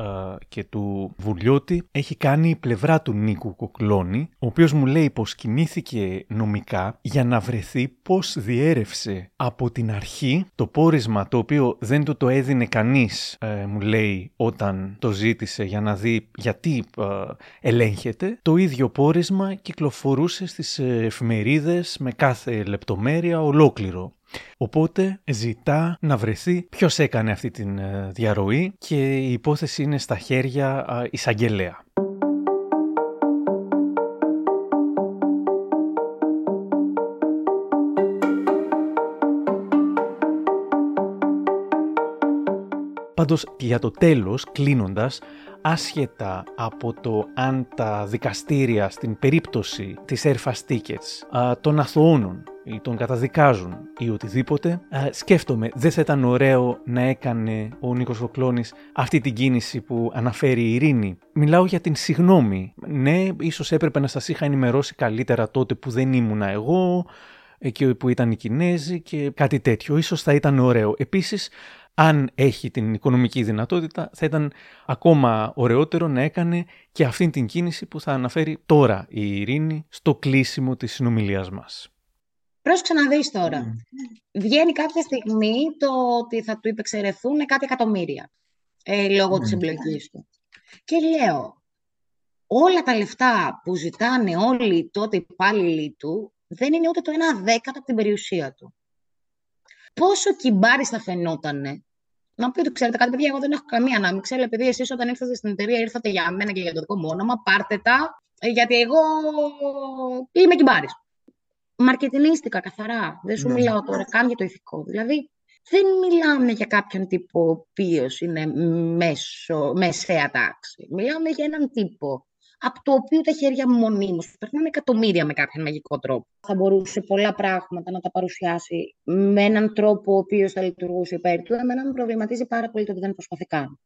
S1: και του Βουλιώτη έχει κάνει η πλευρά του Νίκου Κοκλώνη, ο οποίος μου λέει πως κινήθηκε νομικά για να βρεθεί πως διέρευσε από την αρχή το πόρισμα το οποίο δεν του το έδινε κανείς, ε, μου λέει, όταν το ζήτησε για να δει γιατί ε, ελέγχεται, το ίδιο πόρισμα κυκλοφορούσε στις εφημερίδες με κάθε λεπτομέρεια ολόκληρο. Οπότε ζητά να βρεθεί ποιος έκανε αυτή την ε, διαρροή και η υπόθεση είναι στα χέρια ε, εισαγγελέα. Πάντως για το τέλος, κλείνοντας, άσχετα από το αν τα δικαστήρια στην περίπτωση της Airfast Tickets των αθωώνων ή τον καταδικάζουν ή οτιδήποτε, σκέφτομαι δεν θα ήταν ωραίο να έκανε ο Νίκος Βοκλώνης αυτή την κίνηση που αναφέρει η Ειρήνη. Μιλάω για την συγνώμη. Ναι, ίσως έπρεπε να σας είχα ενημερώσει καλύτερα τότε που δεν ήμουνα εγώ, εκεί που ήταν οι Κινέζοι και κάτι τέτοιο. Ίσως θα ήταν ωραίο. Επίσης, αν έχει την οικονομική δυνατότητα, θα ήταν ακόμα ωραιότερο να έκανε και αυτήν την κίνηση που θα αναφέρει τώρα η Ειρήνη στο κλείσιμο της συνομιλίας μας.
S4: Πρόσεξε να δεις τώρα. Mm. Βγαίνει κάποια στιγμή το ότι θα του υπεξαιρεθούν κάτι εκατομμύρια ε, λόγω mm. της εμπλοκής του. Και λέω, όλα τα λεφτά που ζητάνε όλοι τότε οι υπάλληλοι του δεν είναι ούτε το ένα δέκατο από την περιουσία του πόσο κυμπάρι θα φαινότανε να πει ότι ξέρετε κάτι, παιδιά, εγώ δεν έχω καμία ανάμειξη, αλλά επειδή εσείς όταν ήρθατε στην εταιρεία ήρθατε για μένα και για το δικό μου όνομα, πάρτε τα, ε, γιατί εγώ είμαι κυμπάρης. Μαρκετινίστηκα καθαρά. Δεν σου ναι. μιλάω τώρα καν για το ηθικό. Δηλαδή, δεν μιλάμε για κάποιον τύπο ο οποίος είναι μέσο, μεσαία τάξη. Μιλάμε για έναν τύπο από το οποίο τα χέρια μονίμως περνάνε εκατομμύρια με κάποιον μαγικό τρόπο. Θα μπορούσε πολλά πράγματα να τα παρουσιάσει με έναν τρόπο ο οποίος θα λειτουργούσε υπέρ του. Εμένα με προβληματίζει πάρα πολύ το ότι δεν προσπαθεί καν.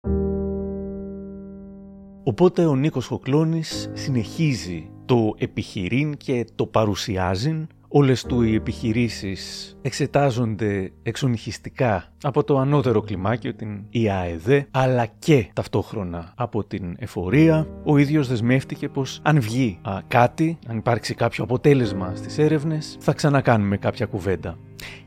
S1: Οπότε ο Νίκος Χοκλώνης συνεχίζει το επιχειρήν και το παρουσιάζει Όλες του οι επιχειρήσεις εξετάζονται εξονυχιστικά από το ανώτερο κλιμάκιο, την ΙΑΕΔ, αλλά και ταυτόχρονα από την εφορία. Ο ίδιος δεσμεύτηκε πως αν βγει κάτι, αν υπάρξει κάποιο αποτέλεσμα στις έρευνες, θα ξανακάνουμε κάποια κουβέντα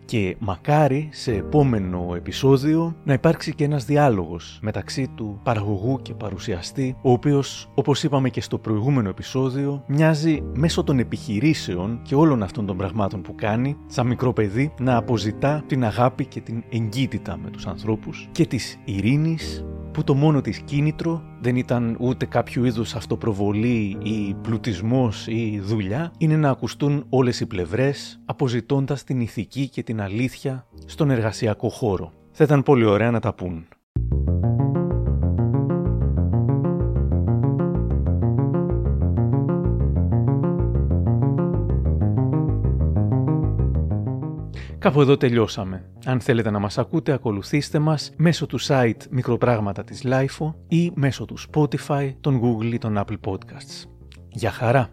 S1: και μακάρι σε επόμενο επεισόδιο να υπάρξει και ένας διάλογος μεταξύ του παραγωγού και παρουσιαστή, ο οποίος, όπως είπαμε και στο προηγούμενο επεισόδιο, μοιάζει μέσω των επιχειρήσεων και όλων αυτών των πραγμάτων που κάνει, σαν μικρό παιδί, να αποζητά την αγάπη και την εγκύτητα με τους ανθρώπους και της ειρήνης που το μόνο της κίνητρο δεν ήταν ούτε κάποιο είδους αυτοπροβολή ή πλουτισμός ή δουλειά, είναι να ακουστούν όλες οι πλευρές, αποζητώντας την ηθική και την αλήθεια στον εργασιακό χώρο. Θα ήταν πολύ ωραία να τα πούν. Κάπου εδώ τελειώσαμε. Αν θέλετε να μας ακούτε, ακολουθήστε μας μέσω του site Μικροπράγματα της LIFO ή μέσω του Spotify, των Google ή των Apple Podcasts. Για χαρά!